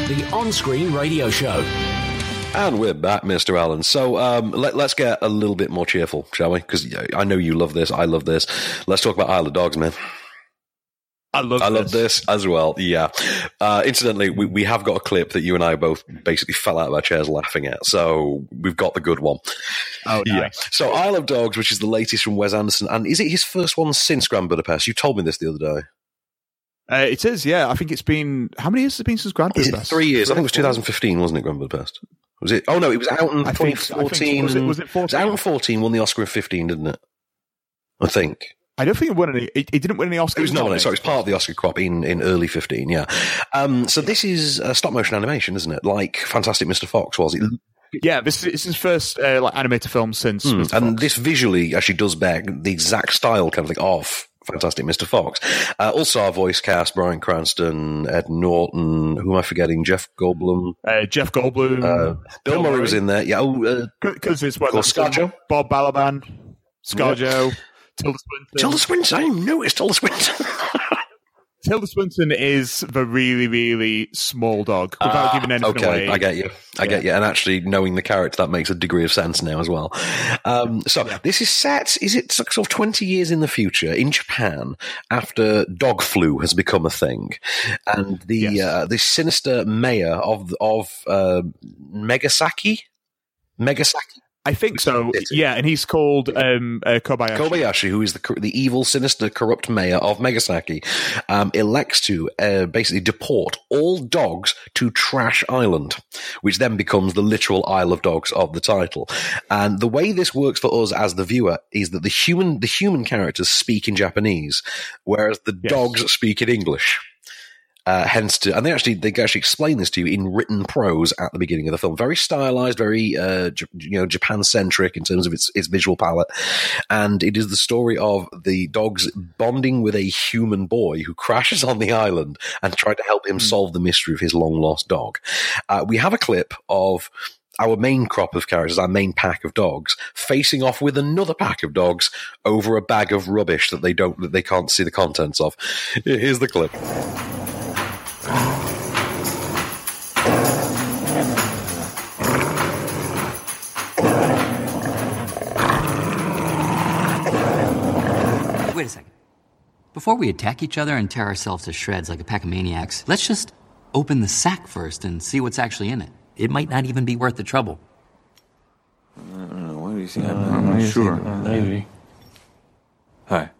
the on-screen radio show. And we're back, Mister Allen. So um, let, let's get a little bit more cheerful, shall we? Because I know you love this. I love this. Let's talk about Isle of Dogs, man. I love. I love this as well. Yeah. Uh, incidentally, we, we have got a clip that you and I both basically fell out of our chairs laughing at. So we've got the good one. Oh, Yeah. So Isle of Dogs, which is the latest from Wes Anderson, and is it his first one since Grand Budapest? You told me this the other day. Uh, it is. Yeah, I think it's been how many years has it been since Grand Budapest? three years? I think it was Three or four? 2015, wasn't it? Grand Budapest. Was it? Oh no, it was out in I think- think so. 2014. Was it- was it 14? out in 14? Won the Oscar in 15, didn't it? I think. I don't think it won any. It, it didn't win any Oscars. It was no, no, nominated. sorry, it's part of the Oscar crop in, in early 15, yeah. Um, so this is uh, stop motion animation, isn't it? Like Fantastic Mr. Fox was. It Yeah, this is, his first uh, like animated film since. Mr. and Fox. this visually actually does bear the exact style kind of thing of Fantastic Mr. Fox. Uh, also, our voice cast: Bryan Cranston, Ed Norton. Who am I forgetting? Jeff Goldblum. Uh, Jeff Goldblum, Uh, Bill, Murray was in there. Yeah. Oh, uh, because it's what course, ScarJo. Bob Balaban, ScarJo, Tilda Swinton. Tilda Swinton. I didn't know it's Tilda Swinton. <laughs> Tilda Swinton is the really, really small dog. Without giving anything okay, away, I get you. I get you. And actually, knowing the character, that makes a degree of sense now as well. Um, so this is set. Is it sort of twenty years in the future in Japan after dog flu has become a thing, and the Yes. uh, the sinister mayor of of uh, Megasaki. Megasaki I think so. Yeah, and he's called um, uh, Kobayashi. Kobayashi, who is the the evil, sinister, corrupt mayor of Megasaki, um, elects to uh, basically deport all dogs to Trash Island, which then becomes the literal Isle of Dogs of the title. And the way this works for us as the viewer is that the human the human characters speak in Japanese, whereas the Yes. dogs speak in English. Uh, hence, to, and they actually they actually explain this to you in written prose at the beginning of the film. Very stylized, very uh, J- you know Japan centric in terms of its its visual palette, and it is the story of the dogs bonding with a human boy who crashes on the island and trying to help him solve the mystery of his long lost dog. Uh, we have a clip of. Our main crop of characters, our main pack of dogs, facing off with another pack of dogs over a bag of rubbish that they don't, that they can't see the contents of. Here's the clip. Wait a second. Before we attack each other and tear ourselves to shreds like a pack of maniacs, let's just open the sack first and see what's actually in it. It might not even be worth the trouble. I don't know. What do you think? I'm not sure. Maybe. Hi.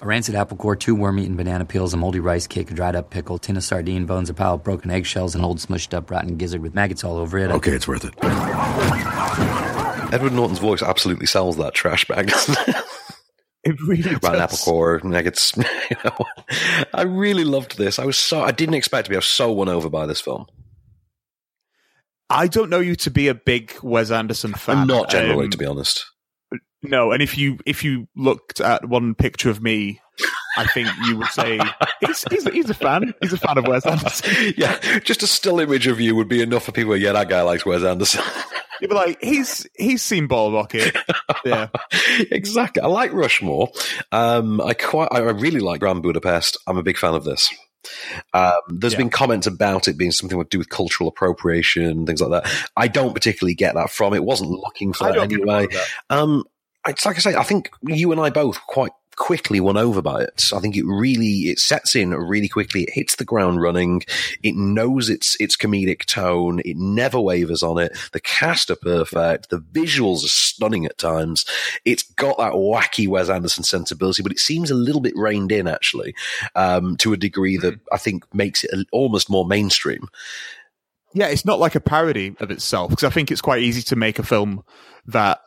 A rancid apple core, two worm-eaten banana peels, a moldy rice cake, a dried-up pickle, tin of sardine bones, a pile of broken eggshells, an old smushed-up rotten gizzard with maggots all over it. Okay, it's worth it. Edward Norton's voice absolutely sells that trash bag. doesn't it? <laughs> It really Ran apple core, nuggets. <laughs> You know, I really loved this. I was so I didn't expect to be. I was so won over by this film. I don't know you to be a big Wes Anderson fan. I'm not generally, Um, to be honest. No, and if you if you looked at one picture of me, I think you would say he's, he's, he's a fan. He's a fan of Wes Anderson. <laughs> Yeah, just a still image of you would be enough for people. Yeah, that guy likes Wes Anderson. <laughs> You'd be like, he's he's seen Bottle Rocket. Yeah, <laughs> exactly. I like Rushmore. Um, I quite, I really like Grand Budapest. I'm a big fan of this. Um, there's Yeah. been comments about it being something to do with cultural appropriation, things like that. I don't particularly get that from it. Wasn't looking for I that anyway. that. Um, it's like I say, I think you and I both quite quickly won over by it. I think it really it sets in really quickly. It hits the ground running. It knows its its comedic tone. It never wavers on it. The cast are perfect. The visuals are stunning at times. It's got that wacky Wes Anderson sensibility, but it seems a little bit reined in actually, um, to a degree that I think makes it almost more mainstream. yeah. It's not like a parody of itself because I think it's quite easy to make a film that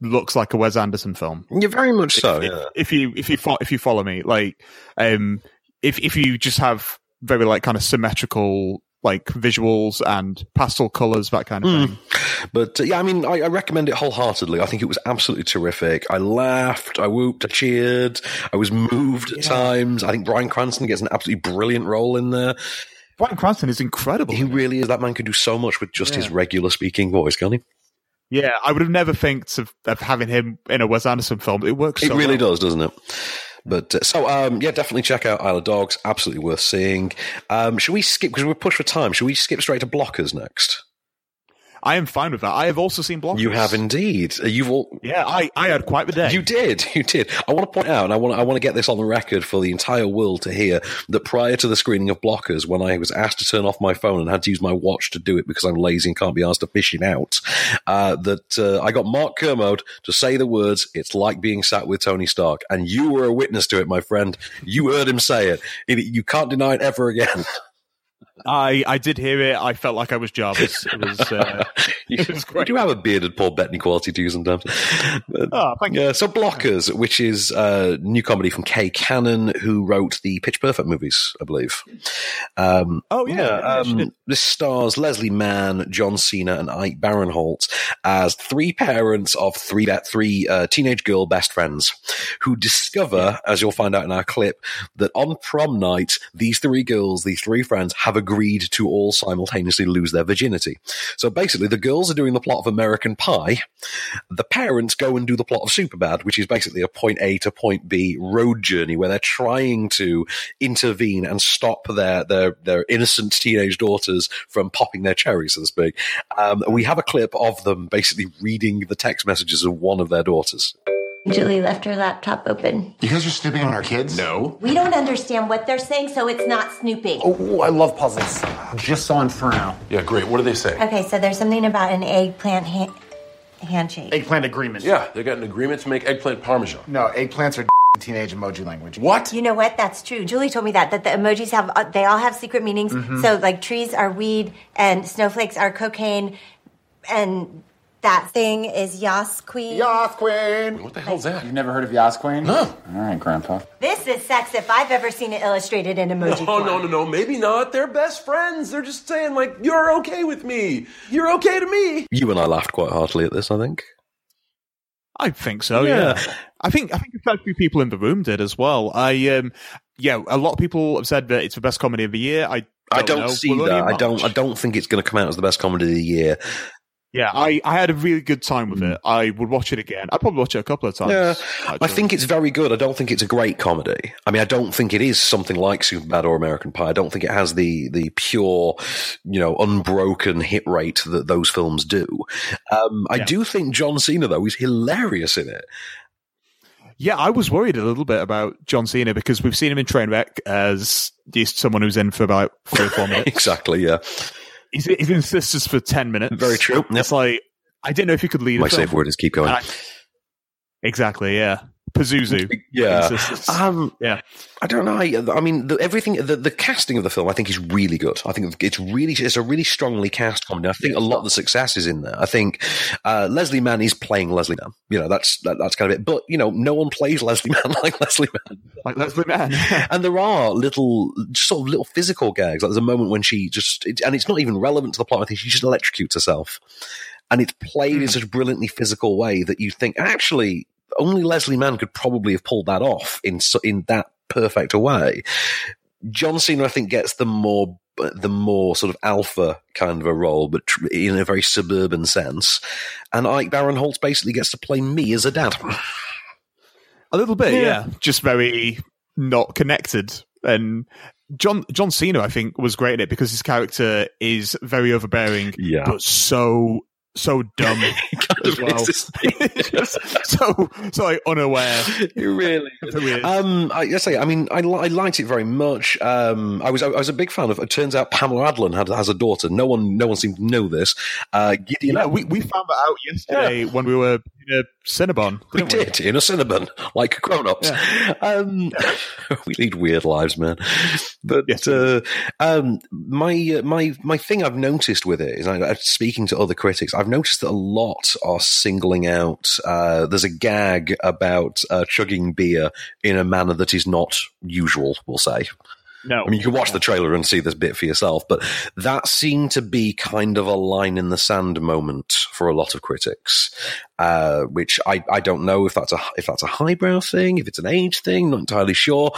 looks like a Wes Anderson film. Yeah, very much so. if, Yeah. if you if you fo- if you follow me, like um, if if you just have very like kind of symmetrical like visuals and pastel colors, that kind of Hmm. thing. But uh, yeah, I mean, I, I recommend it wholeheartedly. I think it was absolutely terrific. I laughed, I whooped, I cheered, I was moved at times. I think Bryan Cranston gets an absolutely brilliant role in there. Bryan Cranston is incredible. He really is. That man can do so much with just his regular speaking voice, can't he? Yeah, I would have never think of, of having him in a Wes Anderson film. It works. It so really well. does, doesn't it? But uh, so, um, yeah, definitely check out Isle of Dogs. Absolutely worth seeing. Um, should we skip because we're pushed for time? Should we skip straight to Blockers next? I am fine with that. I have also seen Blockers. You have indeed. Uh, You've all. Yeah, I, I had quite the day. You did, <laughs> you did. I want to point out, and I want, I want to get this on the record for the entire world to hear that prior to the screening of Blockers, when I was asked to turn off my phone and had to use my watch to do it because I'm lazy and can't be asked to fish it out, uh, that uh, I got Mark Kermode to say the words, "It's like being sat with Tony Stark," and you were a witness to it, my friend. You heard him say it. it you can't deny it ever again. <laughs> I I did hear it. I felt like I was Jarvis. It was. Uh, <laughs> you, it was great. do have a bearded Paul Bettany quality to you sometimes. But, Oh, thank you. so Blockers, which is a new comedy from Kay Cannon, who wrote the Pitch Perfect movies, I believe. Um, Oh yeah, yeah, um, this stars Leslie Mann, John Cena, and Ike Barinholtz as three parents of three three uh, teenage girl best friends who discover, as you'll find out in our clip, that on prom night, these three girls, these three friends, have agreed to all simultaneously lose their virginity. So basically, the girls are doing the plot of American Pie. The parents go and do the plot of Superbad, which is basically a point A to point B road journey where they're trying to intervene and stop their their their innocent teenage daughters from popping their cherry, so to speak. Um, we have a clip of them basically reading the text messages of one of their daughters. Julie left her laptop open. You guys are snooping on our kids? No. We don't understand what they're saying, so it's not snooping. Oh, I love puzzles. Just saw Inferno. Yeah, great. What do they say? Okay, so there's something about an eggplant ha- handshake. Eggplant agreement. Yeah, they got an agreement to make eggplant parmesan. No, eggplants are <laughs> teenage emoji language. What? You know what? That's true. Julie told me that that the emojis have uh, they all have secret meanings. Mm-hmm. So like trees are weed and snowflakes are cocaine, and that thing is Yas Queen. Yas Queen. What the hell's that? You've never heard of Yas Queen? No. All right, Grandpa. This is sex if I've ever seen it illustrated in emoji Oh, form. no, no, no. Maybe not. They're best friends. They're just saying, like, you're okay with me. You're okay to me. You and I laughed quite heartily at this, I think. I think so. Yeah. I think I think a fair few people in the room did as well. I um yeah, a lot of people have said that it's the best comedy of the year. I don't I don't know. see We're that. I don't. I don't think it's going to come out as the best comedy of the year. Yeah, I, I had a really good time with it. I would watch it again. I'd probably watch it a couple of times. Yeah, I think it's very good. I don't think it's a great comedy. I mean, I don't think it is something like Superbad or American Pie. I don't think it has the the pure, you know, unbroken hit rate that those films do. Um, I Yeah. do think John Cena though is hilarious in it. Yeah, I was worried a little bit about John Cena because we've seen him in Trainwreck as just someone who's in for about three or four <laughs> minutes. exactly. Yeah. He's, he's in Sisters for ten minutes. Very true. It's like I didn't know if he could lead. My safe word is keep going. I- exactly. Yeah. Pazuzu. Yeah. Um, yeah. I don't know. I, I mean, the, everything, the, the casting of the film, I think is really good. I think it's really, it's a really strongly cast comedy. I think a lot of the success is in there. I think, uh, Leslie Mann is playing Leslie Mann. You know, that's, that, that's kind of it. But, you know, no one plays Leslie Mann <laughs> like Leslie Mann. Like Leslie Mann. <laughs> and there are little, just sort of little physical gags. Like there's a moment when she just, it, and it's not even relevant to the plot. I think she just electrocutes herself. And it's played in such a brilliantly physical way that you think, actually, only Leslie Mann could probably have pulled that off in in that perfect a way. John Cena, I think, gets the more the more sort of alpha kind of a role, but in a very suburban sense. And Ike Barinholtz basically gets to play me as a dad. <laughs> A little bit, Yeah. yeah. Just very not connected. And John John Cena, I think, was great in it because his character is very overbearing, Yeah. but so so dumb <laughs> as well. <laughs> Just so so like, unaware. <laughs> really So. Um, I, I say, I mean, I, I liked it very much. Um, I was, I was a big fan of. It turns out Pamela Adlon had, has a daughter. No one, no one seemed to know this. Uh, Gideon, yeah, we, we found that out yesterday when we were in a Cinnabon. we we? did in a Cinnabon, like grown-ups. Um, <laughs> we lead weird lives, man. But Yes, uh, um, my uh, my my thing I've noticed with it is, I, I'm speaking to other critics, I've noticed that a lot are singling out. Uh, there's a gag about uh, chugging beer in a manner that is not usual. We'll say. No, I mean, you can watch the trailer and see this bit for yourself, but that seemed to be kind of a line in the sand moment for a lot of critics, uh, which I, I don't know if that's a if that's a highbrow thing, if it's an age thing, not entirely sure.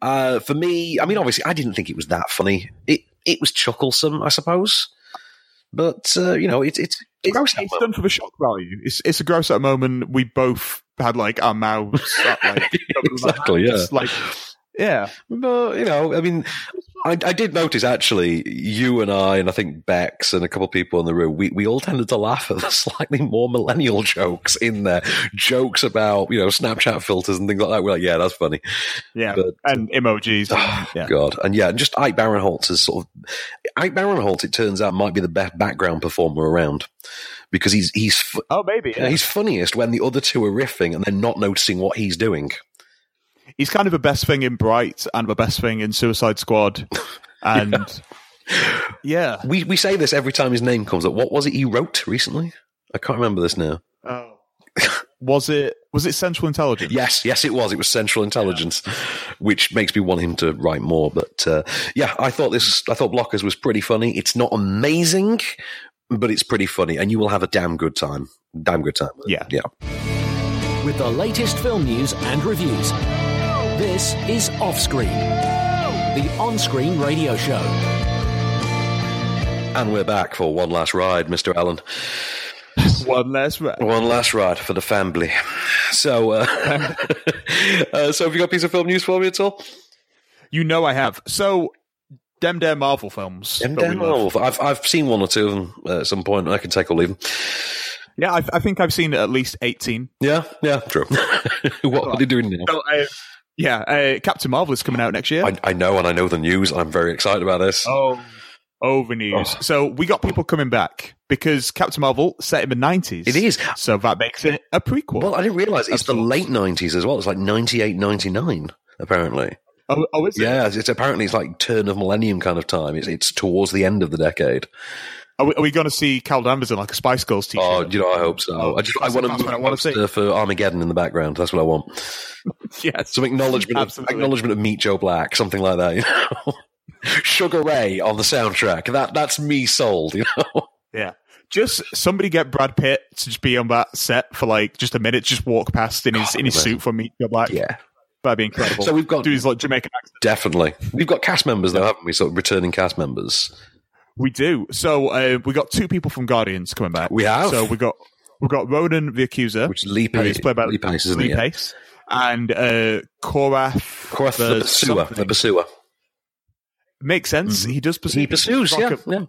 Uh, for me, I mean, obviously, I didn't think it was that funny. It it was chucklesome, I suppose, but uh, you know, it's it's it's gross. it's done for the shock value. It's it's a gross out moment. We both had like our mouths up, like covered with our Exactly, yeah. Like yeah, But, you know, I mean, I, I did notice actually, you and I, and I think Bex and a couple of people in the room, we, we all tended to laugh at the <laughs> slightly more millennial jokes in there. Jokes about, you know, Snapchat filters and things like that. We're like, yeah, that's funny. yeah, But- and emojis. Oh, yeah. God. And yeah, and just Ike Barinholtz is sort of, Ike Barinholtz, it turns out, might be the best background performer around. Because he's, he's, Oh, maybe. yeah, he's funniest when the other two are riffing and they're not noticing what he's doing. He's kind of the best thing in Bright and the best thing in Suicide Squad. <laughs> And Yeah. We we say this every time his name comes up. What was it he wrote recently? I can't remember this now. Oh. was it was it Central Intelligence? Yes, yes, it was. It was Central Intelligence, which makes me want him to write more. But uh, yeah, I thought this. I thought Blockers was pretty funny. It's not amazing, but it's pretty funny, and you will have a damn good time. Damn good time. Yeah, yeah. With the latest film news and reviews, this is Offscreen, the on-screen radio show. And we're back for one last ride, Mister Allen. One last ride. One last ride for the family. So, uh, <laughs> uh, so have you got a piece of film news for me at all? You know I have. So, Dem Dem Marvel films. Dem that Dem. Marvel. I've I've seen one or two of them uh, at some point. I can take or leave them. Yeah, I, I think I've seen at least 18. Yeah, yeah, true. <laughs> what are they doing now? So, uh, yeah, uh, Captain Marvel is coming out next year. I, I know, and I know the news. and I'm very excited about this. Oh, over news. Oh. So we got people coming back because Captain Marvel set in the nineties. It is. So that makes it a prequel. Well, I didn't realize it's the late 90s as well. It's like 98, 99, apparently. Oh, oh is it? Yeah, it's, it's apparently it's like turn of millennium kind of time. It's it's towards the end of the decade. Are we, are we going to see Cal Danvers in like a Spice Girls t-shirt? Oh, you know, I hope so. Oh, I just I want to I wanna see. for Armageddon in the background. That's what I want. <laughs> yes, Some acknowledgement of, acknowledgement of Meet Joe Black, something like that. You know, <laughs> Sugar Ray on the soundtrack. That that's me sold. You know. Yeah. Just somebody get Brad Pitt to just be on that set for like just a minute, just walk past in his in his suit from Meet Joe Black. Yeah. That'd be incredible. So we've got- do his like Jamaican accent. Definitely. We've got cast members though, haven't we? Sort of returning cast members. We do. So uh, we got two people from Guardians coming back. We have. So we got we got Ronan the Accuser, Which is Lee Pace, played by Lee Pace, isn't Lee it? Yeah. Pace, and uh, Korath. Korath the, pursuer. something. The pursuer. Makes sense. He does pursue. He pursues. Yeah, yeah.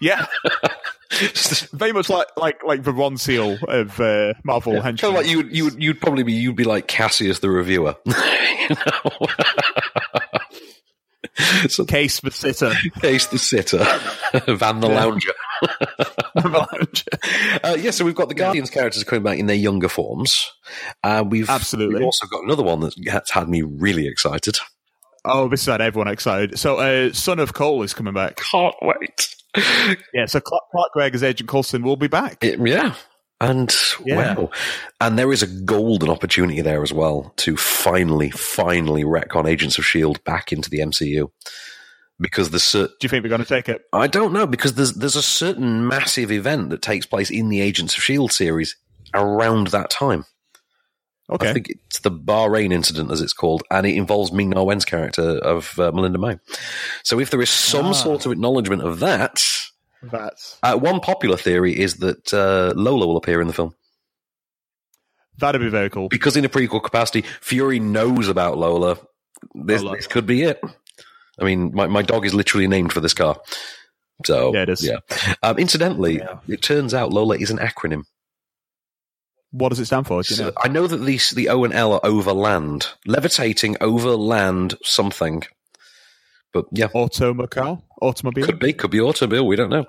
<laughs> yeah. <laughs> Very much like like like the Ronseal of uh, Marvel Kind henchmen. of like you you you'd probably be, you'd be like Cassius the reviewer. <laughs> you know? So <laughs> Case the sitter. Case the sitter, <laughs> Van the Yeah. <laughs> lounger. uh, yeah, so we've got the Guardians characters coming back in their younger forms. Uh, we've Absolutely. We've also got another one that's had me really excited. Oh, this had everyone excited. So, uh, Son of Cole is coming back. Can't wait. Yeah, so Clark, Clark Gregg as Agent Coulson will be back. It- yeah. And Yeah. wow. And there is a golden opportunity there as well to finally, finally retcon Agents of S.H.I.E.L.D. Back into the MCU. Because the cer- Do you think we are going to take it? I don't know because there's there's a certain massive event that takes place in the Agents of Shield series around that time. Okay. I think it's the Bahrain incident, as it's called, and it involves Ming Na Wen's character of uh, Melinda May. So if there is some Ah. sort of acknowledgement of that, That's uh, one popular theory is that uh, Lola will appear in the film that'd be very cool. because in a prequel capacity, Fury knows about Lola. This, Lola. this could be it. I mean, my, my dog is literally named for this car. So Yeah, it is. Yeah. Um, incidentally, it turns out Lola is an acronym. What does it stand for? Do you So know? I know that the the O and L are over land, levitating over land something. But yeah, Automocar, automobile could be, could be automobile. We don't know.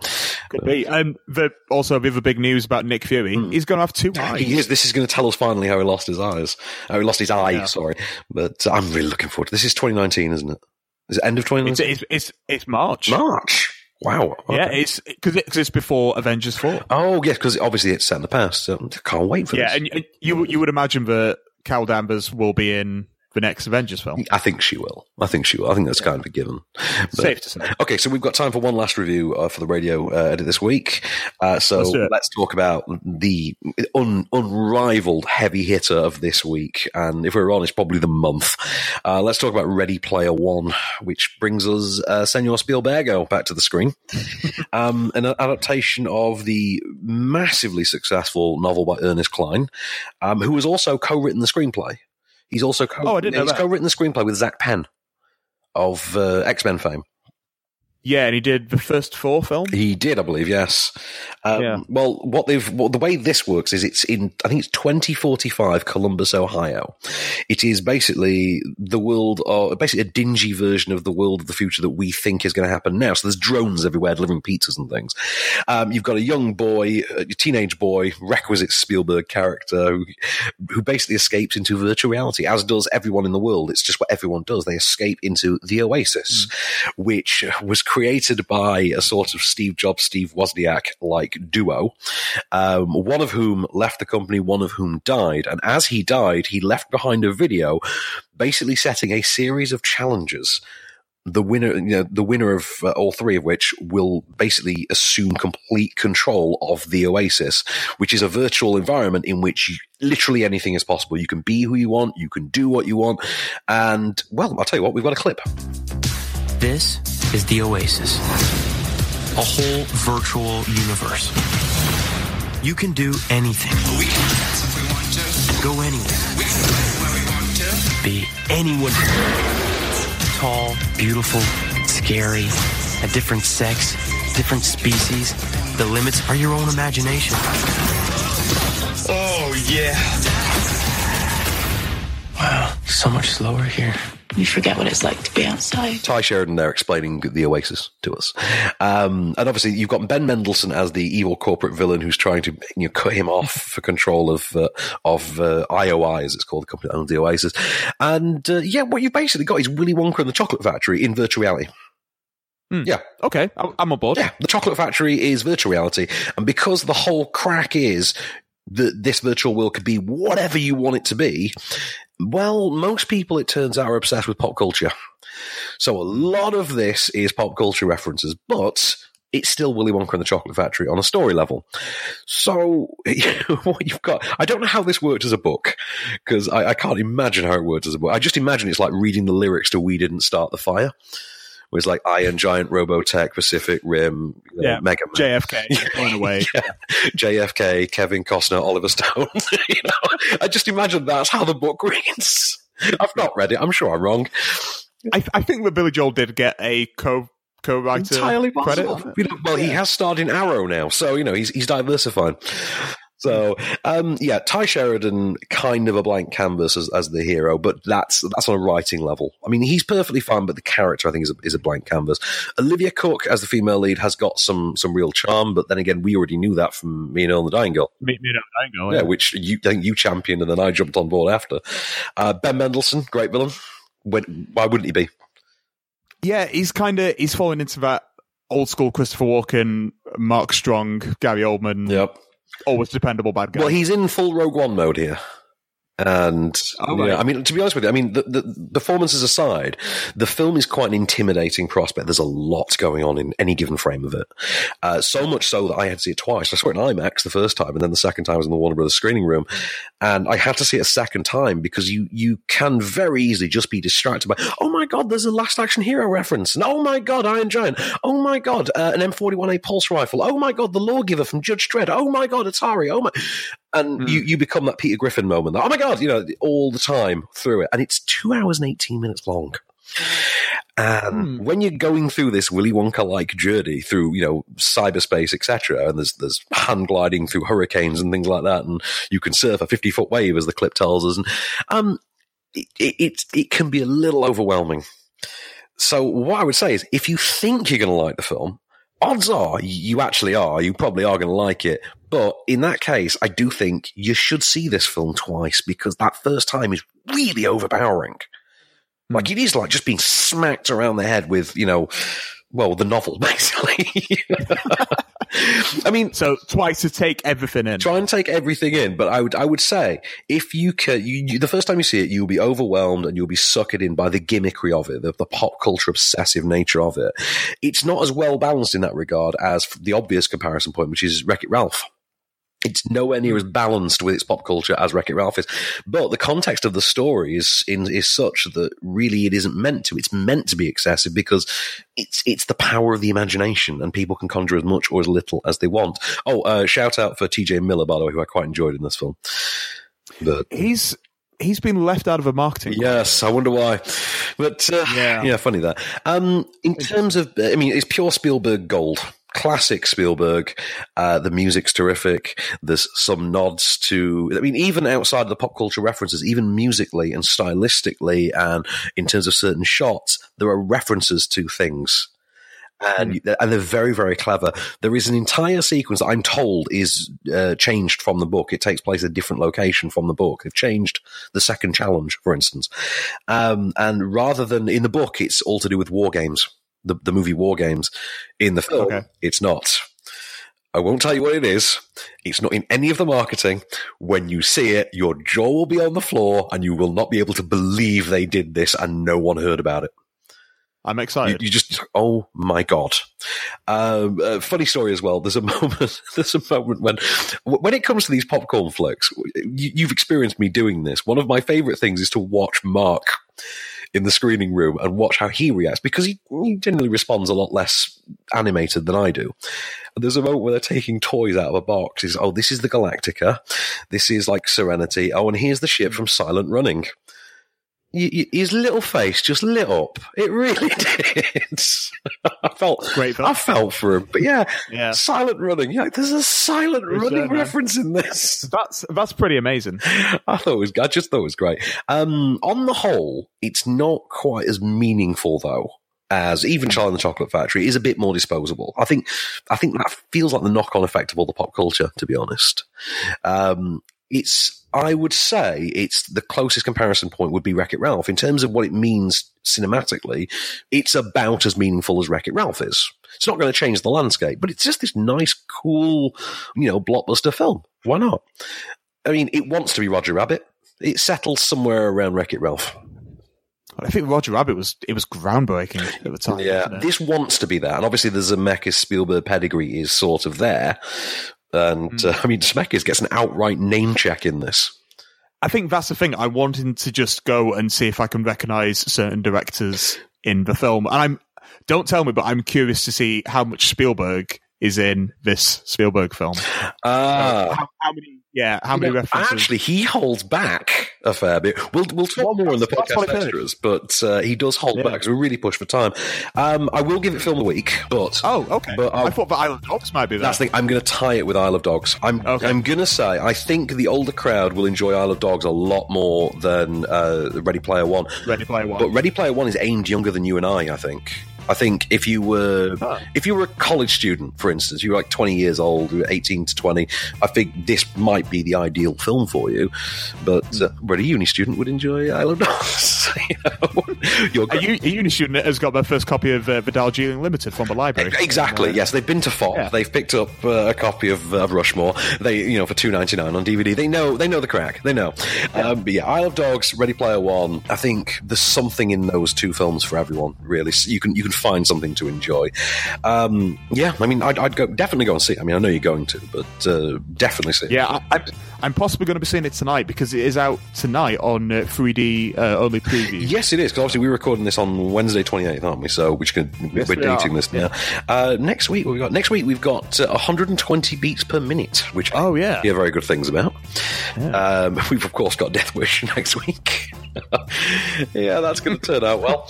could be. And the, also, the other big news about Nick Fury, hmm. he's going to have two eyes. He is. This is going to tell us finally how he lost his eyes. How he lost his eye. Yeah. Sorry, but uh, I'm really looking forward to this. Is 2019, isn't it? Is it end of It's, 2019? it's it's it's March. March. Wow. Yeah, it's because it's, it's before Avengers four. Oh yes, because obviously it's set in the past. So I can't wait for Yeah, this. Yeah, and you you would imagine that Cal Danvers will be in the next Avengers film. I think she will. I think she will. I think that's kind of a given. But- Safe to say. Okay, so we've got time for one last review uh, for the radio uh, edit this week. Uh, so Let's let's talk about the un- unrivaled heavy hitter of this week, and if we're honest, probably the month. Uh, let's talk about Ready Player One, which brings us uh, Senor Spielbergo back to the screen. <laughs> um, an adaptation of the massively successful novel by Ernest Cline, um, who has also co-written the screenplay. He's also co- Oh, I didn't know he's that. co-written the screenplay with Zak Penn of uh, X Men fame. Yeah, and he did the first four films. He did, I believe, yes. Um, Yeah. Well, what they've well, the way this works is it's in I think it's 2045 Columbus, Ohio. It is basically the world, or basically a dingy version of the world of the future that we think is going to happen now. So there's drones everywhere delivering pizzas and things. Um, you've got a young boy, a teenage boy, requisite Spielberg character who, who basically escapes into virtual reality, as does everyone in the world. It's just what everyone does. They escape into the Oasis, which was created by a sort of Steve Jobs, Steve Wozniak like duo, um, one of whom left the company, one of whom died. And as he died, he left behind a video basically setting a series of challenges the winner, you know, the winner of uh, all three of which will basically assume complete control of the Oasis, which is a virtual environment in which you, literally anything is possible. You can be who you want, you can do what you want, and well, I'll tell you what, we've got a clip. This is the Oasis, a whole virtual universe. You can do anything. Go anywhere. Be anyone. Tall, beautiful, scary, a different sex, different species. The limits are your own imagination. Oh, yeah. Wow, so much slower here. You forget what it's like to be outside. Tye Sheridan there explaining the Oasis to us. Um, and obviously you've got Ben Mendelsohn as the evil corporate villain who's trying to you know, cut him off for control of, uh, of, uh, IOI as it's called, the company that owns the Oasis. And, uh, yeah, what you've basically got is Willy Wonka and the Chocolate Factory in virtual reality. Yeah. Okay, I- I'm on board. Yeah, the Chocolate Factory is virtual reality, and because the whole crack is that this virtual world could be whatever you want it to be, well, most people, it turns out, are obsessed with pop culture. So a lot of this is pop culture references, but it's still Willy Wonka and the Chocolate Factory on a story level. So <laughs> what you've got, I don't know how this worked as a book because I, I can't imagine how it worked as a book. I just imagine it's like reading the lyrics to "We Didn't Start the Fire." Where it's like Iron Giant, Robotech, Pacific Rim, you know, Yeah, Mega Man. JFK, going <laughs> away. Yeah. JFK, Kevin Costner, Oliver Stone. <laughs> you know, I just imagine that's how the book reads. I've not read it. I'm sure I'm wrong. I, I think that Billy Joel did get a co co-writer Entirely credit. possible. You know, well, he has starred in Arrow now, so you know he's he's diversified. So, um, yeah, Tye Sheridan, kind of a blank canvas as, as the hero, but that's that's on a writing level. I mean, he's perfectly fine, but the character, I think, is a, is a blank canvas. Olivia Cooke as the female lead has got some some real charm, but then again, we already knew that from Me and Earl and the Dying Girl. Me, me and Dango, Yeah, which you I think you championed, and then I jumped on board after. Uh, ben Mendelsohn, great villain. When, why wouldn't he be? Yeah, he's kind of he's falling into that old school Christopher Walken, Mark Strong, Gary Oldman. Yep. Always dependable bad guy. Well, he's in full Rogue One mode here. And Oh, yeah, right. I mean, to be honest with you, I mean, the, the performances aside, the film is quite an intimidating prospect. There's a lot going on in any given frame of it. Uh, so much so that I had to see it twice. I saw it in IMAX the first time, and then the second time I was in the Warner Brothers screening room, and I had to see it a second time because you you can very easily just be distracted by, oh my god, there's a Last Action Hero reference, and oh my god, Iron Giant, oh my god, uh, an M41A pulse rifle, oh my god, the Lawgiver from Judge Dredd, oh my god, Atari, oh my, and you you become that Peter Griffin moment. that, Oh my god, you know, all the time through it, and it's two hours and eighteen minutes long. And when you're going through this Willy Wonka like journey through, you know, cyberspace, etc., and there's there's hand gliding through hurricanes and things like that, and you can surf a 50 foot wave, as the clip tells us, and um, it it it can be a little overwhelming. So what I would say is, if you think you're going to like the film, odds are you actually are. You probably are going to like it. But in that case, I do think you should see this film twice because that first time is really overpowering. Like hmm. it is like just being smacked around the head with, you know, well, the novel <laughs> basically. I mean, so twice to take everything in. Try and take everything in, but I would, I would say if you can, you, you, the first time you see it, you'll be overwhelmed and you'll be suckered in by the gimmickry of it, the, the pop culture obsessive nature of it. It's not as well balanced in that regard as the obvious comparison point, which is Wreck It Ralph. It's nowhere near as balanced with its pop culture as Wreck It Ralph is. But the context of the story is in, is such that really it isn't meant to. It's meant to be excessive because it's it's the power of the imagination and people can conjure as much or as little as they want. Oh, uh, shout out for TJ Miller, by the way, who I quite enjoyed in this film. But he's he's been left out of a marketing. Yes, I wonder why. But uh, Yeah. yeah, funny that. Um, in terms of, I mean, it's pure Spielberg gold. Classic Spielberg. Uh, the music's terrific. There's some nods to, I mean, even outside of the pop culture references, even musically and stylistically, and in terms of certain shots, there are references to things. And, and they're very, very clever. There is an entire sequence that I'm told is uh, changed from the book. It takes place at a different location from the book. They've changed the second challenge, for instance. Um, and rather than in the book, it's all to do with war games. The, the movie War Games in the film. Okay. It's not. I won't tell you what it is. It's not in any of the marketing. When you see it, your jaw will be on the floor and you will not be able to believe they did this and no one heard about it. I'm You, excited. you just, oh my god! Um, uh, funny story as well. There's a <laughs> moment. There's a moment when, when it comes to these popcorn flicks, you, you've experienced me doing this. One of my favorite things is to watch Mark in the screening room and watch how he reacts because he, he generally responds a lot less animated than I do. And there's a moment where they're taking toys out of a box. He's, oh, this is the Galactica. This is like Serenity. Oh, and here's the ship from Silent Running his little face just lit up. It really <laughs> did. I felt Great I felt for him, but yeah, Yeah. silent running. Yeah, there's a silent Is running there, reference in this. That's that's pretty amazing. <laughs> I thought it was. I just thought it was great. Um, on the whole, it's not quite as meaningful though. As even Charlie and the Chocolate Factory is a bit more disposable. I think. I think that feels like the knock-on effect of all the pop culture. To be honest, um, it's. I would say it's the closest comparison point would be Wreck It Ralph in terms of what it means cinematically. It's about as meaningful as Wreck It Ralph is. It's not going to change the landscape, but it's just this nice, cool, you know, blockbuster film. Why not? I mean, it wants to be Roger Rabbit. It settles somewhere around Wreck It Ralph. I think Roger Rabbit was it was groundbreaking at the time. Yeah, this wants to be that, and obviously the Zemeckis Spielberg pedigree is sort of there. And Hmm. uh, I mean, Zemeckis gets an outright name check in this. I think that's the thing. I wanted to just go and see if I can recognize certain directors in the film. And I'm don't tell me, but I'm curious to see how much Spielberg is in this Spielberg film. Ah, How, how many? Yeah, how many know, references? Actually, he holds back a fair bit. We'll we'll talk more on the podcast extras, but uh, he does hold Yeah. back because we really push for time. Um, I will give it film of the week, but oh, okay. But I thought the Island Dogs might be there. That's the thing. I'm going to tie it with Isle of Dogs. I'm Okay. I'm going to say I think the older crowd will enjoy Isle of Dogs a lot more than uh, Ready Player One. Ready Player One. But Ready Player One is aimed younger than you and I. I think. I think if you were Huh. if you were a college student, for instance, you were like 20 years old, you were 18 to 20, I think this might be the ideal film for you. But uh, where a uni student would enjoy Isle of Dogs. <laughs> you know? A, u- a uni student has got their first copy of uh, Vidal Gearing Limited from the library. Exactly. Yes, they've been to Fopp. Yeah. They've picked up uh, a copy of, of Rushmore. They, you know, for two ninety nine on DVD. They know. They know the crack. They know. Um, but yeah, Isle of Dogs, Ready Player One. I think there's something in those two films for everyone. Really, you can you can find something to enjoy. Um, yeah, I mean, I'd, I'd go definitely go and see. it. I mean, I know you're going to, but uh, definitely see. it. Yeah, I, I'm, I'm possibly going to be seeing it tonight because it is out tonight on uh, 3D uh, only preview. <laughs> Yes, it is. Because obviously we're recording this on Wednesday, twenty eighth, aren't we? So which Yes, we're we dating are. this now. Uh, next week, what we got next week we've got uh, 120 beats per minute, which Oh, yeah. Hear very good things about. Um, <laughs> we've of course got Death Wish <laughs> next week. <laughs> yeah, that's going to turn out well.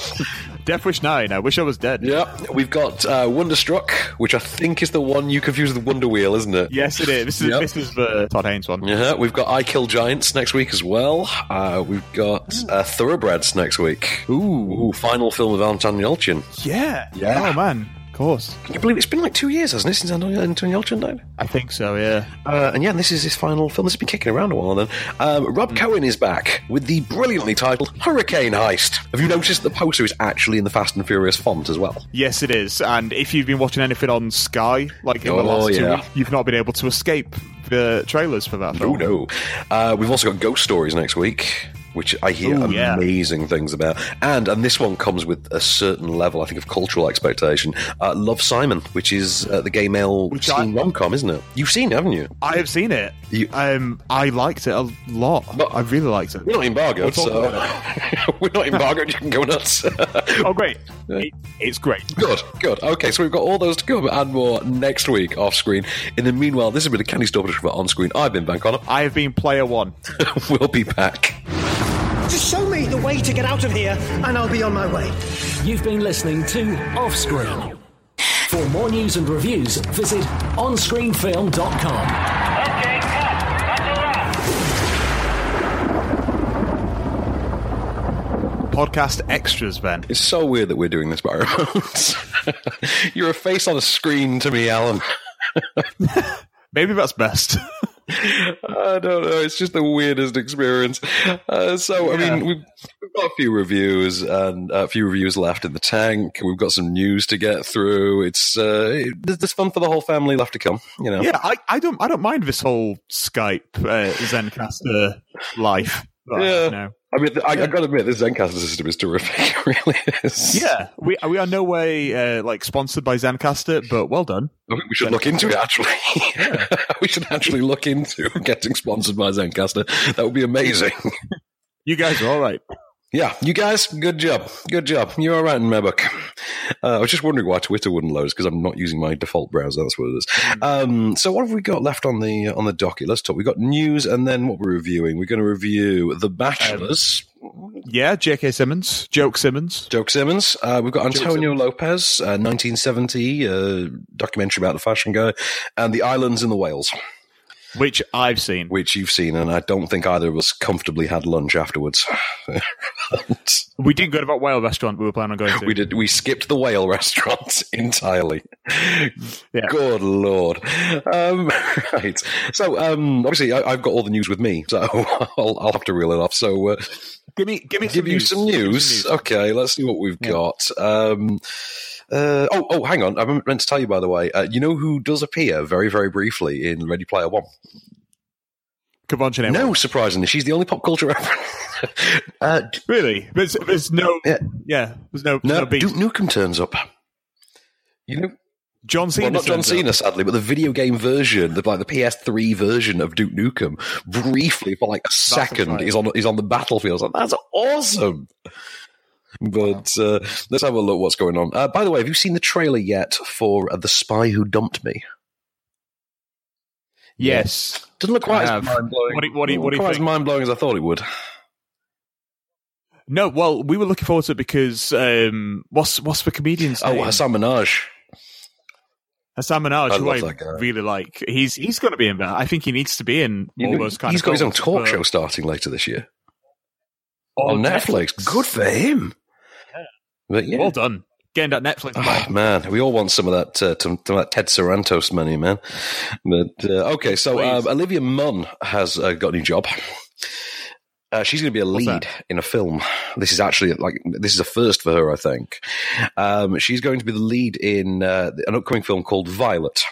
Death Wish 9, I wish I was dead. Yeah, we've got uh, Wonderstruck, which I think is the one you confuse with Wonder Wheel, isn't it? Yes, it is. This is, Yep. this is the Todd Haynes one. Yeah, we've got I Kill Giants next week as well. Uh, we've got uh, Thoroughbreds next week. Ooh. Ooh. final film of Anton Yelchin. Yeah. Yeah. Oh, man. Course. Can you believe it's been like two years, hasn't it, since Anton Anton Yelchin died? I think so, yeah. Uh, and yeah, this is his final film. This has been kicking around a while then. Um, Rob Cohen is back with the brilliantly titled Hurricane Heist. Have you noticed the poster is actually in the Fast and Furious font as well? Yes, it is. And if you've been watching anything on Sky, like in the Oh, last two yeah. weeks, you've not been able to escape the trailers for that Oh film. no. Uh, we've also got Ghost Stories next week. Which I hear Ooh, yeah. amazing things about, and and this one comes with a certain level, I think, of cultural expectation. Uh, Love Simon, which is uh, the gay male Which teen rom com, isn't it? You've seen, it, haven't you? I have seen it. You- Um, I liked it a lot. But- I really liked it. We're not embargoed, talk so <laughs> we're not embargoed. You can go nuts. <laughs> Oh, great. It, it's great. Good, good. Okay, so we've got all those to come and more next week off screen. In the meanwhile, this has been a Candy Store production for On Screen. I've been Van Connor. I have been player one. <laughs> we'll be back. Just show me the way to get out of here, and I'll be on my way. You've been listening to Offscreen. For more news and reviews, visit onscreenfilm.com. Okay, come on. That's all right. Podcast extras, Ben. It's so weird that we're doing this by remote. <laughs> You're a face on a screen to me, Alan. <laughs> Maybe that's best. <laughs> I don't know. It's just the weirdest experience. Uh, so, I mean, we've, we've got a few reviews and a few reviews left in the tank. We've got some news to get through. It's uh, it- there's there's fun for the whole family left to come. You know. Yeah, I, I don't I don't mind this whole Skype uh, Zencastr life. I Yeah. have now. I mean, I, I got to admit, this Zencastr system is terrific. <laughs> It really is. Yeah, we we are no way uh, like sponsored by Zencastr, but well done. I think we should look into it. Actually, <laughs> we should actually look into getting sponsored by Zencastr. That would be amazing. You guys are all right. Yeah, you guys, good job. Good job. You're all right in my book. Uh, I was just wondering why Twitter wouldn't load because I'm not using my default browser. That's what it is. Um, so what have we got left on the on the docket? Let's talk. We got news and then what we're reviewing. We're going to review The Bachelors. Yeah, J.K. Simmons, Joke Simmons. Joke Simmons. Uh, we've got Antonio Lopez, uh, 1970 uh, documentary about the fashion guy, and The Islands and the Whales. Which I've seen. Which you've seen, and I don't think either of us comfortably had lunch afterwards. <laughs> We didn't go to that whale restaurant we were planning on going to. We did. We skipped the whale restaurant <laughs> entirely. Yeah. Good lord. Um, <laughs> right. So um, obviously, I, I've got all the news with me, so I'll, I'll have to reel it off. So uh, Give me, give me, give you some news. Okay, let's see what we've got. Um, uh, oh, oh, hang on. I meant to tell you, by the way. Uh, you know who does appear very, very briefly in Ready Player One? Kavancha No, surprisingly, she's the only pop culture reference. <laughs> uh, Really? There's, there's no. Yeah. there's no. no, no beat. Duke Nukem turns up. You know, John Cena. well, not John turns up. Cena, sadly, but the video game version, the like the PS3 version of Duke Nukem, briefly for like a second, right. is on is on the battlefield. I was like, That's awesome. But uh, let's have a look. What's going on? Uh, by the way, have you seen the trailer yet for uh, the Spy Who Dumped Me? Yes. Doesn't look quite as mind blowing. What do you- what do what do quite as mind blowing as I thought it would. No, well, we were looking forward to it because um, what's what's the comedian's Oh, name? Hasan Minhaj. Hasan Minhaj, I who I really like. He's he's going to be in that. I think he needs to be in You all know, those kind he's of. got his own talk show starting later this year Oh, on Netflix. Good for him. But yeah, Well done. Getting that Netflix. Oh, man, we all want some of that, uh, some of that Ted Sarandos money, man. But uh, okay, so um, Olivia Munn has uh, got a new job. Uh, she's going to be a lead in a film. This is actually like this is a first for her, I think. Um, she's going to be the lead in uh, an upcoming film called Violet.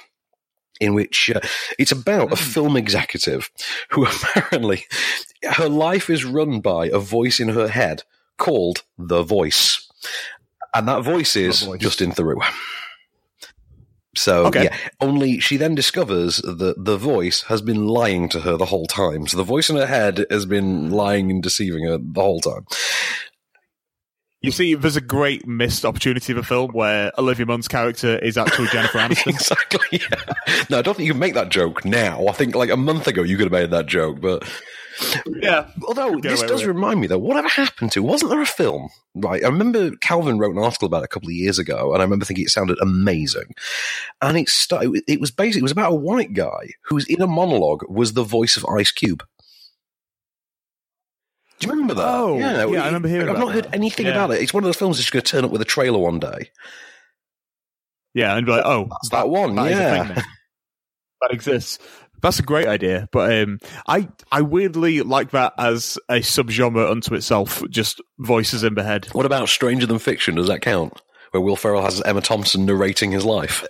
In which uh, it's about a film executive who <laughs> apparently her life is run by a voice in her head called the voice, and that voice is Justin Theroux. So Okay. yeah, only she then discovers that the voice has been lying to her the whole time. So the voice in her head has been lying and deceiving her the whole time. You see, there's a great missed opportunity of a film where Olivia Munn's character is actually Jennifer <laughs> Aniston. exactly. Yeah. No, I don't think you can make that joke now. I think like a month ago you could have made that joke, but yeah. Although Get this does remind me though, whatever happened to? Wasn't there a film? Right, I remember Calvin wrote an article about it a couple of years ago, and I remember thinking it sounded amazing. And it sta- it was basically it was about a white guy who's in a monologue was the voice of Ice Cube. Do you remember that? Oh, yeah, I remember hearing I've about not heard that. anything Yeah. about it. It's one of those films that's going to turn up with a trailer one day. Yeah, and be like, oh, That's that one, that is a yeah. thing that exists. That's a great idea, but um, I I weirdly like that as a subgenre unto itself. Just voices in the head. What about Stranger Than Fiction? Does that count? Where Will Ferrell has Emma Thompson narrating his life.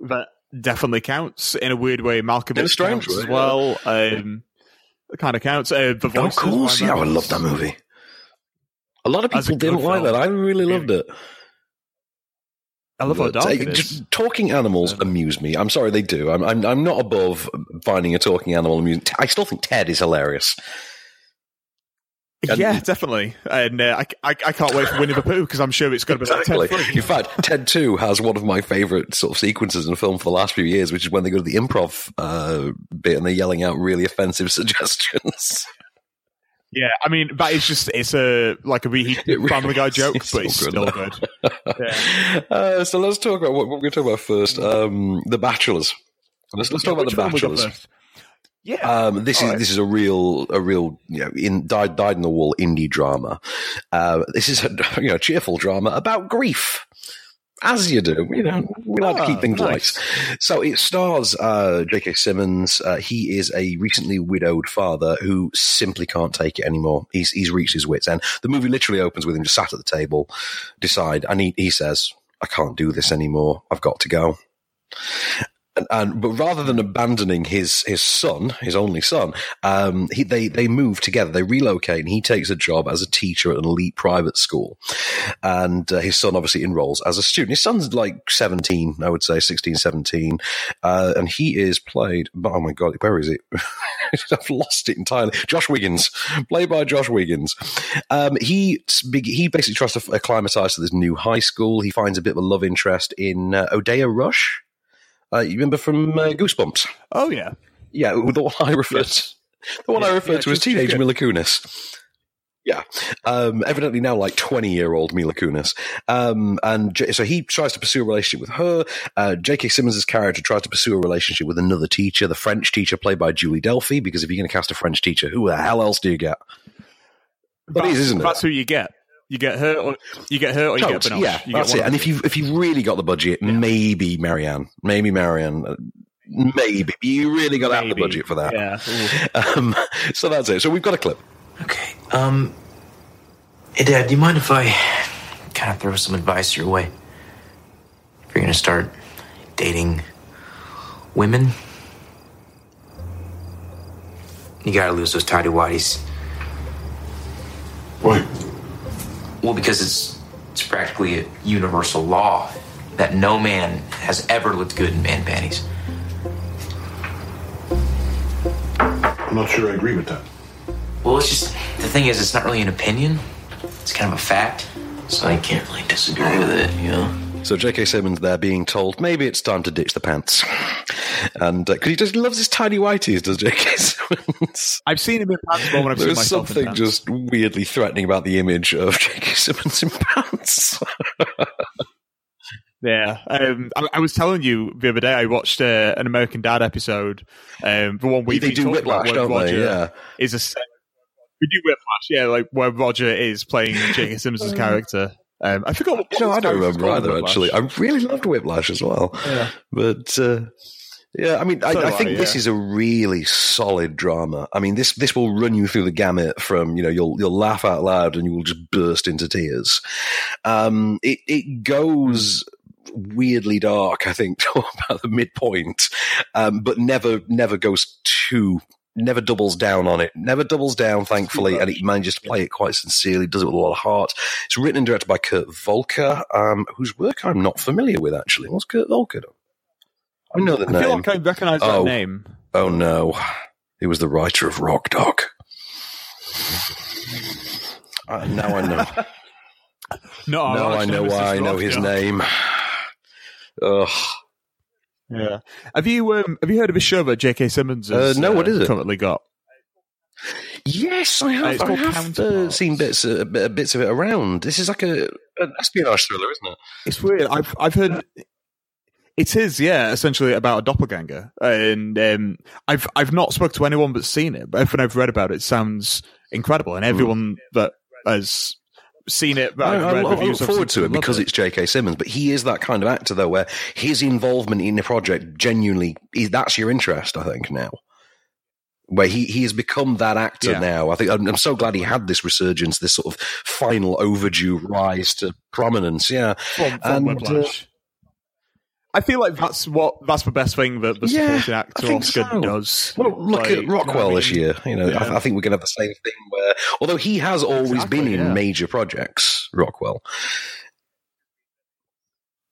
That definitely counts in a weird way. Malcolm In a X strange counts way, as yeah. well. Um, it kind of counts. Uh, the Oh, of voices, course, yeah, I love that movie. A lot of people didn't like that. I really loved it. I love how dark it is. talking animals amuse me. I'm sorry, they do. I'm, I'm I'm not above finding a talking animal amusing. I still think Ted is hilarious. And- yeah, definitely. And uh, I, I, I can't wait for Winnie the Pooh because I'm sure it's going to be like Exactly. 10 free. In fact, Ted Two has one of my favorite sort of sequences in a film for the last few years, which is when they go to the improv uh, bit and they're yelling out really offensive <laughs> suggestions. Yeah, I mean that is just it's a like a reheated really Family Guy joke, It's but it's good, still though. good. <laughs> Yeah. Uh, so let's talk about what, what we're going to talk about first. Um, the Bachelors. Let's, let's Yeah, talk about the Bachelors. Yeah, Um, this is right. this is a real a real you know in died died in the wool indie drama. Uh, this is a <laughs> you know cheerful drama about grief. As you do, you know, we like to Ah, keep things nice. light. So it stars uh, J.K. Simmons. Uh, he is a recently widowed father who simply can't take it anymore. He's he's reached his wits end. The movie literally opens with him just sat at the table, decide, and he, he says, "I can't do this anymore. I've got to go." And, and but rather than abandoning his his son, his only son, um, he, they they move together. They relocate, and he takes a job as a teacher at an elite private school. And uh, his son obviously enrolls as a student. His son's like seventeen, I would say 16, 17. Uh, and he is played. By, oh my god, where is it? <laughs> I've lost it entirely. Josh Wiggins, played by Josh Wiggins. Um, he he basically tries to acclimatize to this new high school. He finds a bit of a love interest in uh, Odeya Rush. Uh, you remember from uh, Goosebumps? Oh yeah, yeah. <laughs> The one I referred, the one I Yeah, referred yeah, to as teenage good. Mila Kunis. Yeah, um, evidently now like twenty-year-old Mila Kunis, um, and J- so he tries to pursue a relationship with her. Uh, J.K. Simmons' character tries to pursue a relationship with another teacher, the French teacher played by Julie Delpy. Because if you're going to cast a French teacher, who the hell else do you get? But it is, isn't it? That's who you get. You get hurt, or you get hurt, or you get Totes, Binoche. yeah, you that's get it. And if you if you've really got the budget, maybe Marianne, maybe Marianne, uh, maybe you really got to have the budget for that. Yeah. <laughs> Um, so that's it. So we've got a clip. Okay. Um, hey, Dad, do you mind if I kind of throw some advice your way? If you're going to start dating women, you got to lose those tidy whities. Why? Well, because it's it's practically a universal law that no man has ever looked good in man panties. I'm not sure I agree with that. Well, it's just the thing is, it's not really an opinion. It's kind of a fact. So I can't like disagree with it, you know. So J.K. Simmons there being told maybe it's time to ditch the pants, and because he just loves his tiny whities, does J.K. <laughs> Simmons? I've seen him in pants more when I've seen There's something just weirdly threatening about the image of <laughs> J.K. Simmons in pants. <laughs> Yeah, um, I, I was telling you the other day. I watched uh, an American Dad episode. Um, the one we They do Whiplash, don't they? Yeah. is a we do Whiplash. Yeah, like where Roger is playing J.K. Simmons' character. Um, I forgot. What, no, I don't remember either. Whiplash. Actually, I really loved Whiplash as well. Yeah. But uh, yeah, I mean, I, So do I think I, this is a really solid drama. I mean, this this will run you through the gamut from you know you'll you'll laugh out loud and you will just burst into tears. Um, it it goes weirdly dark, I think, to <laughs> about the midpoint, um, but never never goes too. Never doubles down on it. Never doubles down, thankfully, and it manages to play it quite sincerely. Does it with a lot of heart. It's written and directed by Kurt Voelker, um, whose work I'm not familiar with. Actually, what's Kurt Voelker? done? I know the I name. feel like I recognise that Oh. name. Oh no, he was the writer of Rock Dog. Uh, now I know. <laughs> No, I now I know why I know his name. Ugh. Yeah. Have you um, have you heard of a show that J.K. Simmons has Uh, no, what is it? currently got? Yes, I Uh, have. I have uh, seen bits, uh, bits of it around. This is like a an espionage thriller, isn't it? It's weird. I've I've heard it is, yeah, essentially about a doppelganger, and um, I've I've not spoke to anyone but seen it. But everything I've read about it, it sounds incredible, and everyone that has seen it, that I, I've I, read I reviews look forward to it because it's J.K. Simmons, but he is that kind of actor, though, where his involvement in the project genuinely is that's your interest. I think now, where he he has become that actor Yeah. now. I think I'm, I'm so glad he had this resurgence, this sort of final overdue rise to prominence. Yeah, from, from And, uh. I feel like that's what that's the best thing that the Yeah, supporting I actor Oscar so. does. Well, look Like, at you know what Rockwell I this year. You know, I, Yeah. I think we're going to have the same thing where, although he has always Exactly, been in yeah. major projects, Rockwell.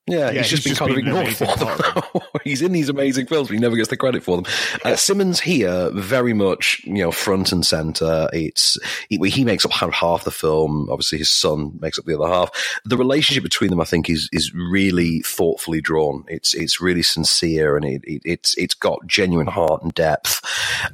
Yeah, Yeah, he's just he's been just kind been of ignored for them. <laughs> he's in these amazing films, but he never gets the credit for them. Uh, Simmons here, very much, you know, front and center. It's he, he makes up half- the film. Obviously, his son makes up the other half. The relationship between them, I think, is is really thoughtfully drawn. It's it's really sincere, and it, it it's it's got genuine heart and depth.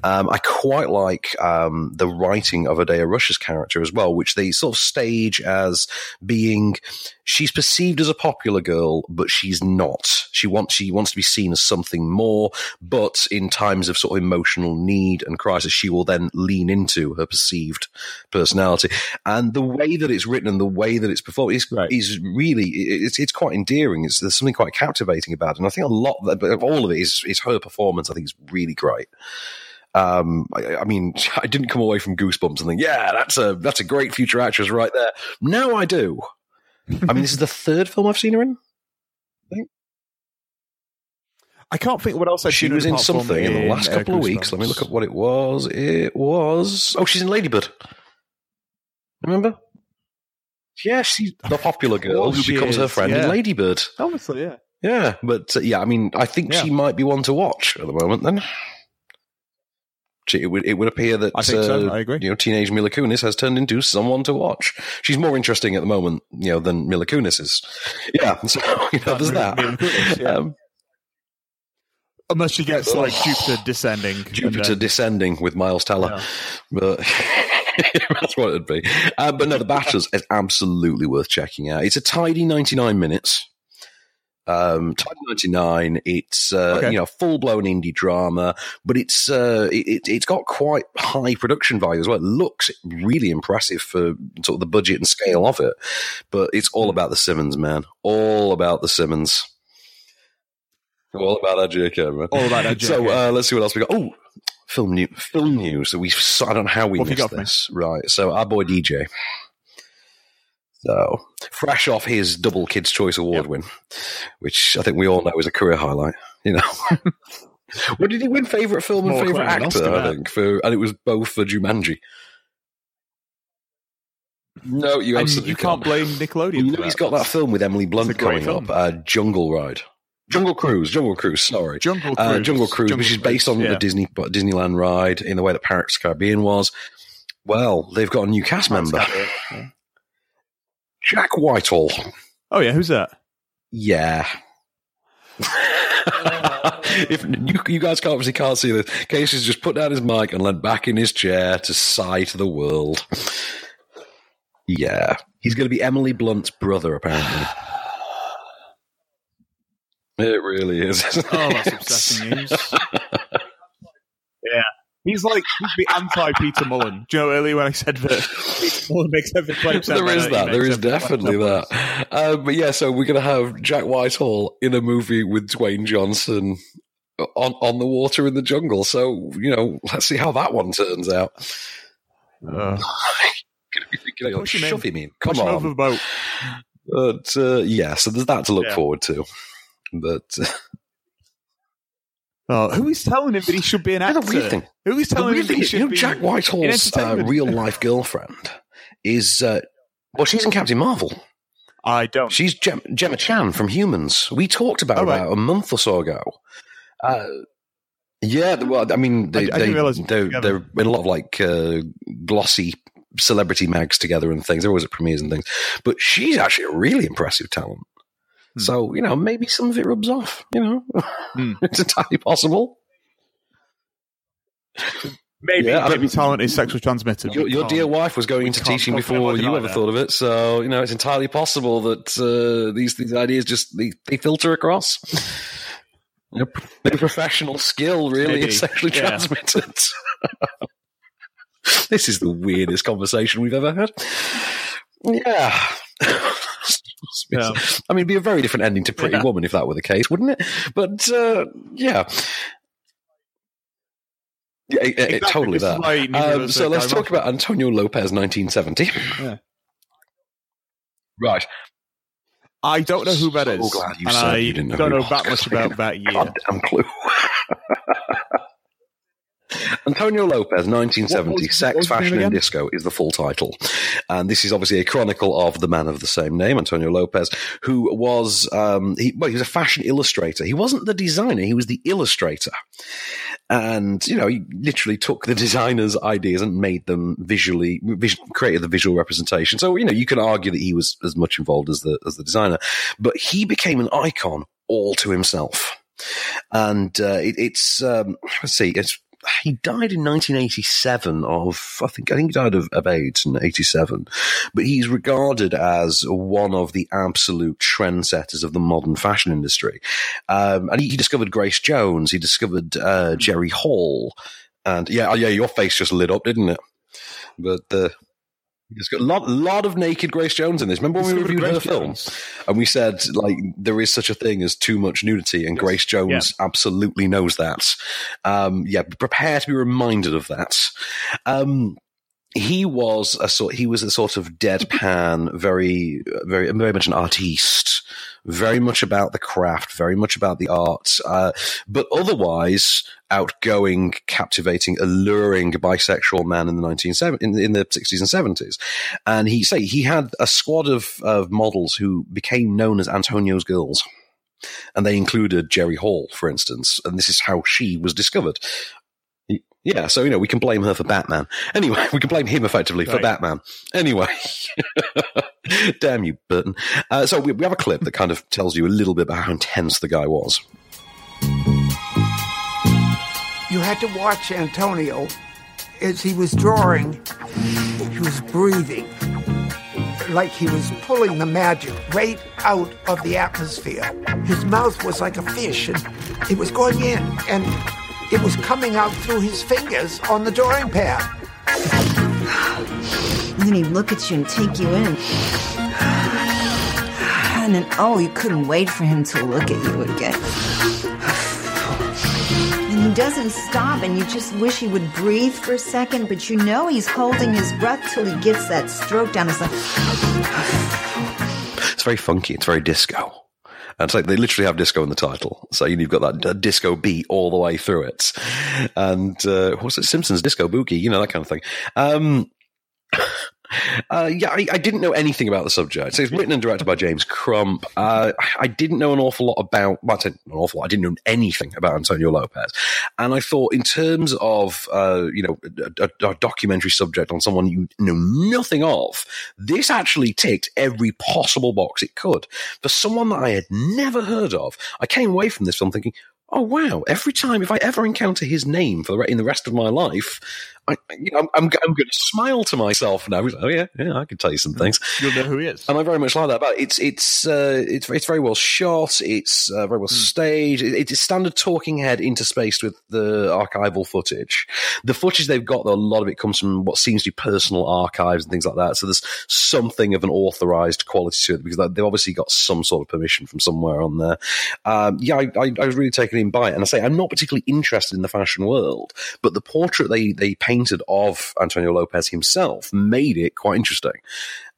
Um, I quite like um, the writing of Odeya Rush's character as well, which they sort of stage as being she's perceived as a popular girl but she's not. She wants she wants to be seen as something more. But in times of sort of emotional need and crisis, she will then lean into her perceived personality. And the way that it's written and the way that it's performed is is really it's it's quite endearing. It's there's something quite captivating about it. And I think a lot of, of all of it is is her performance. I think is really great. Um, I, I mean, <laughs> I didn't come away from Goosebumps and think, yeah, that's a that's a great future actress right there. Now I do. I mean, this is the third film I've seen her in. I can't think what else I've She was in something in the last couple of weeks. Let me look at what it was. It was oh, she's in Ladybird. Remember? Yeah, she's the popular girl who becomes her friend yeah. in Ladybird. Obviously, yeah. Yeah, but uh, yeah, I mean, I think Yeah. she might be one to watch at the moment. Then She- it would it would appear that I think so, uh, I agree. You know, teenage Mila Kunis has turned into someone to watch. She's more interesting at the moment, you know, than Mila Kunis is. Yeah, <laughs> so you know, there's that. Kunis, yeah. Um, Unless she gets like Jupiter descending. Jupiter then- descending with Miles Teller, but <laughs> that's what it'd be. Uh, but no, The Bachelors is absolutely worth checking out. It's a tidy 99 minutes. Um, tidy 99. It's uh, Okay. you know full blown indie drama, but it's uh, it, it, it's got quite high production value as well. It looks really impressive for sort of the budget and scale of it. But it's all about the Simmons, man. All about the Simmons. All about that JK, man. All about that <laughs> So uh, let's see what else we got. Oh, film news. Film news. So We I don't know how we What missed got for me? this. Right. So our boy DJ. So fresh off his double Kids Choice Award win, which I think we all know is a career highlight. You know. <laughs> what did he win? Favorite film and More favorite actor, I think. For and it was both for Jumanji. No, you absolutely you can't blame Nickelodeon. you know he's got that film with Emily Blunt It's a great coming film. up, uh, Jungle Ride. Jungle Cruise, Jungle Cruise, sorry. Jungle Uh, Cruise. Jungle Cruise, Jungle which is based on yeah. the Disney Disneyland ride in the way that Pirates of the Caribbean was. Well, they've got a new cast member, Jack Whitehall. Oh yeah, who's that? Yeah. <laughs> if you, you guys can't obviously can't see this, Casey's just put down his mic and leant back in his chair to sigh to the world. Yeah, he's going to be Emily Blunt's brother, apparently. <sighs> It really is. Oh, that's upsetting news. <laughs> He's like he's the anti Peter Mullan. Do you know earlier when I said that Peter Mullan makes every play there is that. There is definitely that. Um, but yeah, so we're going to have Jack Whitehall in a movie with Dwayne Johnson on on the water in the jungle. So you know, let's see how that one turns out. Uh, Gonna be thinking, Push him in. shove him in. Come on. over the boat. But uh, yeah, so there's that to look Yeah. forward to. But uh, <laughs> Oh, who is telling him that he should be an the actor? weird thing, Who is telling him that he is, should you know, be Jack Whitehall's uh, real life girlfriend is uh, well, she's in Captain Marvel. I don't. She's Gem- Gemma Chan from Humans. We talked about Oh, right. about a month or so ago. Uh, yeah, well, I mean, they, I- I they, didn't realise it was they're, they're in a lot of like uh, glossy celebrity mags together and things. They're always at premieres and things. But she's actually a really impressive talent. Hmm. So, you know, maybe some of it rubs off, you know. Hmm. <laughs> it's entirely possible. Maybe, Yeah, maybe talent is sexually transmitted. Your, your dear wife was going we into teaching before it you ever that. thought of it. So, you know, it's entirely possible that uh, these these ideas just they, they filter across. You know, maybe professional skill really Maybe, is sexually yeah. transmitted. <laughs> this is the weirdest conversation we've ever had. Yeah. <laughs> Yeah. I mean, it'd be a very different ending to Pretty Yeah. Woman if that were the case, wouldn't it? But uh, yeah. Yeah, it- it- totally This that. Um, so let's talk about Antonio Lopez, 1970. Yeah. Right. I don't know who that So is, glad you and said I you didn't know don't know that much <laughs> about that year. Goddamn clue. <laughs> Antonio Lopez, 1970, was- Sex, was his name Fashion, and? Disco is the full title. And this is obviously a chronicle of the man of the same name, Antonio Lopez, who was, um, he, well, he was a fashion illustrator. He wasn't the designer, he was the illustrator. And, you know, he literally took the <laughs> designer's ideas and made them visually, vis- created the visual representation. So, you know, you can argue that he was as much involved as the, as the designer, but he became an icon all to himself. And, uh, it, it's, um, let's see, it's, he died in 1987 of I think I think he died of, of AIDS in 87, but he's regarded as one of the absolute trendsetters of the modern fashion industry. Um, and he, he discovered Grace Jones, he discovered uh, Jerry Hall, and yeah, oh, yeah, your face just lit up, didn't it? But uh, there's got a lot, lot of naked Grace Jones in this. Remember when we Discovered reviewed her Grace film and we said like there is such a thing as too much nudity, and Grace Jones absolutely knows that. Um, yeah, prepare to be reminded of that. Um, he was a sort. He was a sort of deadpan, very, very, very much an artiste, very much about the craft, very much about the art, uh, but otherwise outgoing, captivating, alluring bisexual man in the nineteen seven in, in the sixties and seventies. And he say he had a squad of, of models who became known as Antonio's girls. And they included Jerry Hall, for instance, and this is how she was discovered. Yeah, so you know we can blame her for Batman. Anyway, <laughs> we can blame him effectively for Right. Batman. Anyway, <laughs> damn you, Burton. Uh, so we, we have a clip that kind of tells you a little bit about how intense the guy was. You had to watch Antonio as he was drawing. He was breathing like he was pulling the magic right out of the atmosphere. His mouth was like a fish, and it was going in, and it was coming out through his fingers on the drawing pad. And then he'd look at you and take you in. And then, oh, you couldn't wait for him to look at you again. And he doesn't stop, and you just wish he would breathe for a second, but you know he's holding his breath till he gets that stroke down. It's like, It's very funky. It's very disco. And like they literally have disco in the title. So you've got that disco beat all the way through it. And uh, what's it? Simpsons Disco Boogie, you know, that kind of thing. Um, uh, yeah, I, I didn't know anything about the subject. So it's written and directed by James Crump. Uh, I didn't know an awful lot about, well, I an awful lot. I didn't know anything about Antonio Lopez. And I thought, in terms of, uh, you know, a- a documentary subject on someone you know nothing of, this actually ticked every possible box it could. For someone that I had never heard of, I came away from this film thinking, oh wow, every time, if I ever encounter his name for the, in the rest of my life, I, you know, I'm, I'm, I'm going to smile to myself now. Oh yeah, yeah, I can tell you some things. You'll know who he is. And I very much like that. But it's it's uh, it's it's very well shot. It's uh, very well staged. It, it's standard talking head interspaced with the archival footage. The footage they've got, though, a lot of it comes from what seems to be personal archives and things like that. So there's something of an authorized quality to it because they've obviously got some sort of permission from somewhere on there. Um, yeah, I, I, I was really taken in by it. And I say I'm not particularly interested in the fashion world, but the portrait they they painted of Antonio Lopez himself made it quite interesting.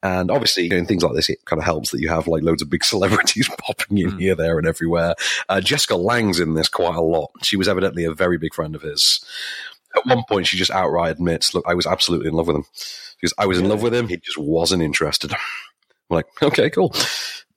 And obviously, in things like this, it kind of helps that you have like loads of big <laughs> celebrities popping in here, there, and everywhere. Uh, Jessica Lange's in this quite a lot. She was evidently a very big friend of his. At one point, she just outright admits, "Look, I was absolutely in love with him." Because I was in love with him, he just wasn't interested. <laughs> I'm like, okay, cool.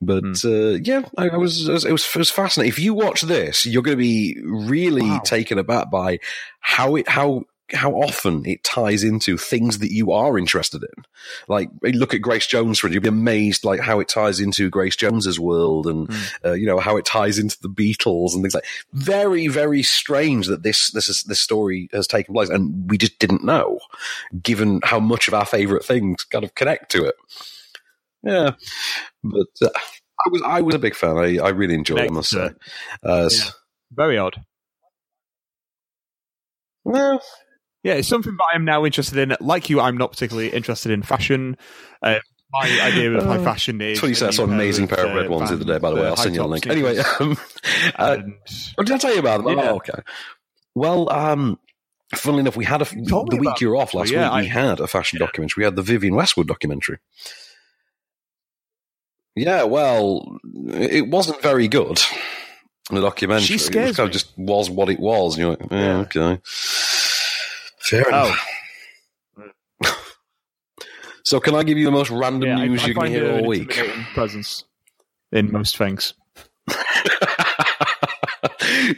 But uh, yeah, I, I was, it was it was it was fascinating. If you watch this, you're going to be really taken aback by how it how how often it ties into things that you are interested in. Like look at Grace Jones for it, you'll be amazed like how it ties into Grace Jones's world and uh, you know how it ties into the Beatles and things like. Very very strange that this this is this story has taken place and we just didn't know, given how much of our favorite things kind of connect to it. Yeah, but uh, I was I was a big fan. I, I really enjoyed it. I must say. Uh, s- Very odd. Well, yeah, it's something that I'm now interested in. Like you, I'm not particularly interested in fashion. Uh, my idea of like Uh, fashion is. You said. I saw an amazing pair of red ones the other day, by the way. I'll send you a link. Anyway, um, uh, oh, did I tell you about them? Yeah. Oh, okay. Well, um, funnily enough, we had a, the week about you were it, off last yeah, week. We I- had a fashion documentary. We had the Vivienne Westwood documentary. Yeah, well, it wasn't very good. The documentary. She it was kind of just was what it was. And you're like, yeah, okay. Fair oh. enough. <laughs> So, can I give you the most random Yeah, news I going find to hear all week? Presence in most things. <laughs>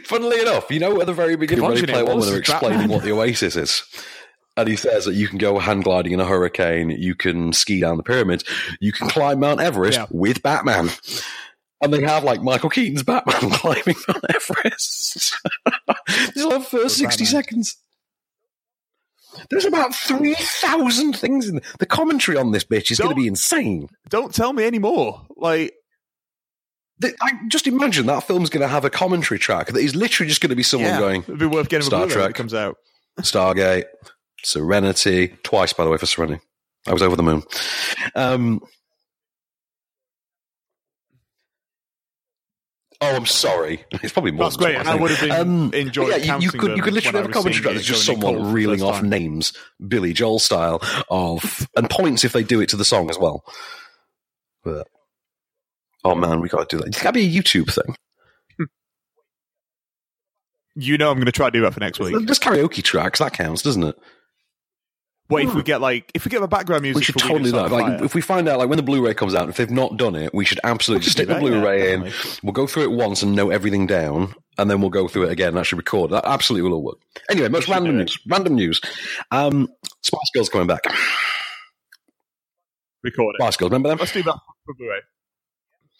Funnily enough, you know at the very beginning when they play one where they're explaining what the Oasis is. <laughs> And he says that you can go hand gliding in a hurricane, you can ski down the pyramids, you can climb Mount Everest Yeah. with Batman. And they have like Michael Keaton's Batman <laughs> climbing Mount Everest. <laughs> this is the first 60 Batman. seconds. There's about three thousand things in the, the commentary on this bitch is going to be insane. Don't tell me anymore. Like, I just imagine that film's going to have a commentary track that is literally just going to be someone yeah, going it'd be worth getting Star Trek. it comes out. Stargate, Serenity, twice by the way for Serenity. I was over the moon. Um, oh, I'm sorry. It's probably more. That's than great, and I would have been Um, enjoying yeah, you, you could you could literally have a commentary track that's just someone cold for the reeling off time. names, Billy Joel style, of and points if they do it to the song as well. But oh man, we got to do that. It's got to be a YouTube thing. You know, I'm going to try to do that for next week. There's karaoke tracks that counts, doesn't it? What if we get like if we get the background music? We should totally that. Like, if we find out, like when the Blu-ray comes out, if they've not done it, we should absolutely should stick the Blu-ray in. definitely. We'll go through it once and note everything down, and then we'll go through it again and actually record. That absolutely will all work. Anyway, most should random news. Random news. Um, Spice Girls coming back. record it. Spice Girls, remember them? Let's do that for Blu-ray.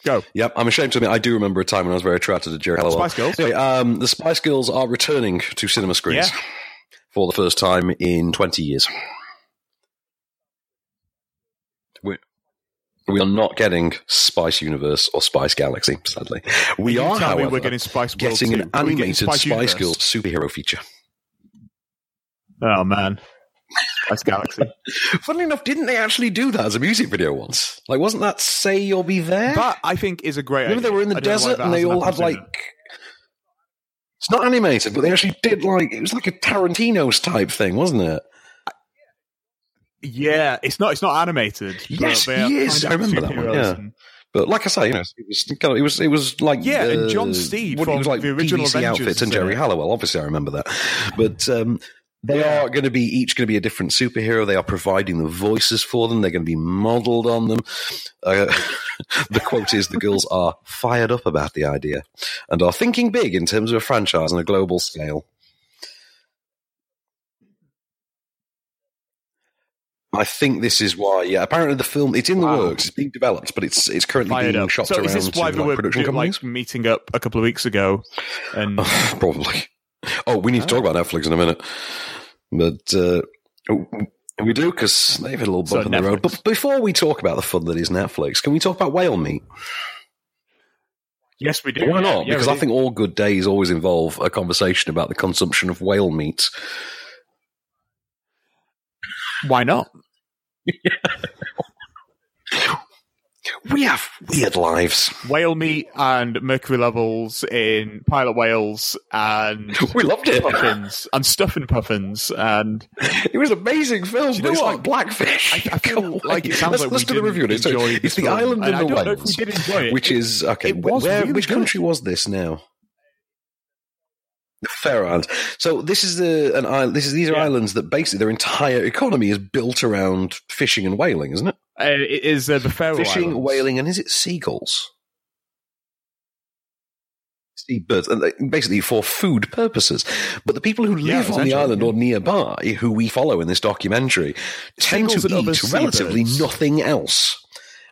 Go. Yep, I'm ashamed to admit I do remember a time when I was very attracted to Geri Halliwell. Spice Girls? Anyway, um, the Spice Girls are returning to cinema screens Yeah. for the first time in 20 years. We, we are not getting Spice Universe or Spice Galaxy, sadly. We You are, however, we're getting Spice World getting an we getting animated Spice Spice? Girls superhero feature. Oh man, that's Galaxy. <laughs> Funnily enough, didn't they actually do that as a music video once? Like, wasn't that "Say You'll Be There"? that I think is a great. Remember they were in the I don't know why desert and they all had like. sooner. It's not animated, but they actually did like it was like a Tarantino's type thing, wasn't it? Yeah, it's not. It's not animated. but Yes, is. I remember that one. Yeah. and- But like I say, you know, it was kind of, it was it was like Yeah, and uh, John Steed what, it was like the original PVC Avengers outfits and Geri. Halliwell. Obviously, I remember that. But um, they are going to be each going to be a different superhero. They are providing the voices for them. They're going to be modelled on them. Uh, <laughs> the quote is: "The girls are fired up about the idea and are thinking big in terms of a franchise on a global scale." I think this is why. Yeah, apparently the film it's in the works. It's being developed, but it's it's currently Fired being up. shopped So around is this why they like, were production companies. like meeting up a couple of weeks ago? And <laughs> Probably. Oh, we need to talk about Netflix in a minute, but uh, oh, we do because they've had a little bump So in the road. But before we talk about the fun that is Netflix, can we talk about whale meat? yes, we do. Why not? yeah, because we I do. think all good days always involve a conversation about the consumption of whale meat. why not? We have weird lives. Whale meat and mercury levels in pilot whales and <laughs> We loved it. puffins and stuffing puffins and <laughs> It was an amazing film. you know it's what? like Blackfish. I- I <laughs> feel like it sounds let's, like let's we do the review. didn't It's, the film. island And the don't know if whales, we did enjoy it. which is okay. It where, really which good. country was this now? The Faroe Islands. So this is the an island. This is these are Yeah. islands that basically their entire economy is built around fishing and whaling, isn't it? Uh, it is uh, the Faroe fishing, Islands. whaling, and is it seagulls? Seabirds, and they- basically for food purposes. But the people who Yeah, live on the island yeah. or nearby, who we follow in this documentary, tend Seagulls to eat relatively nothing else.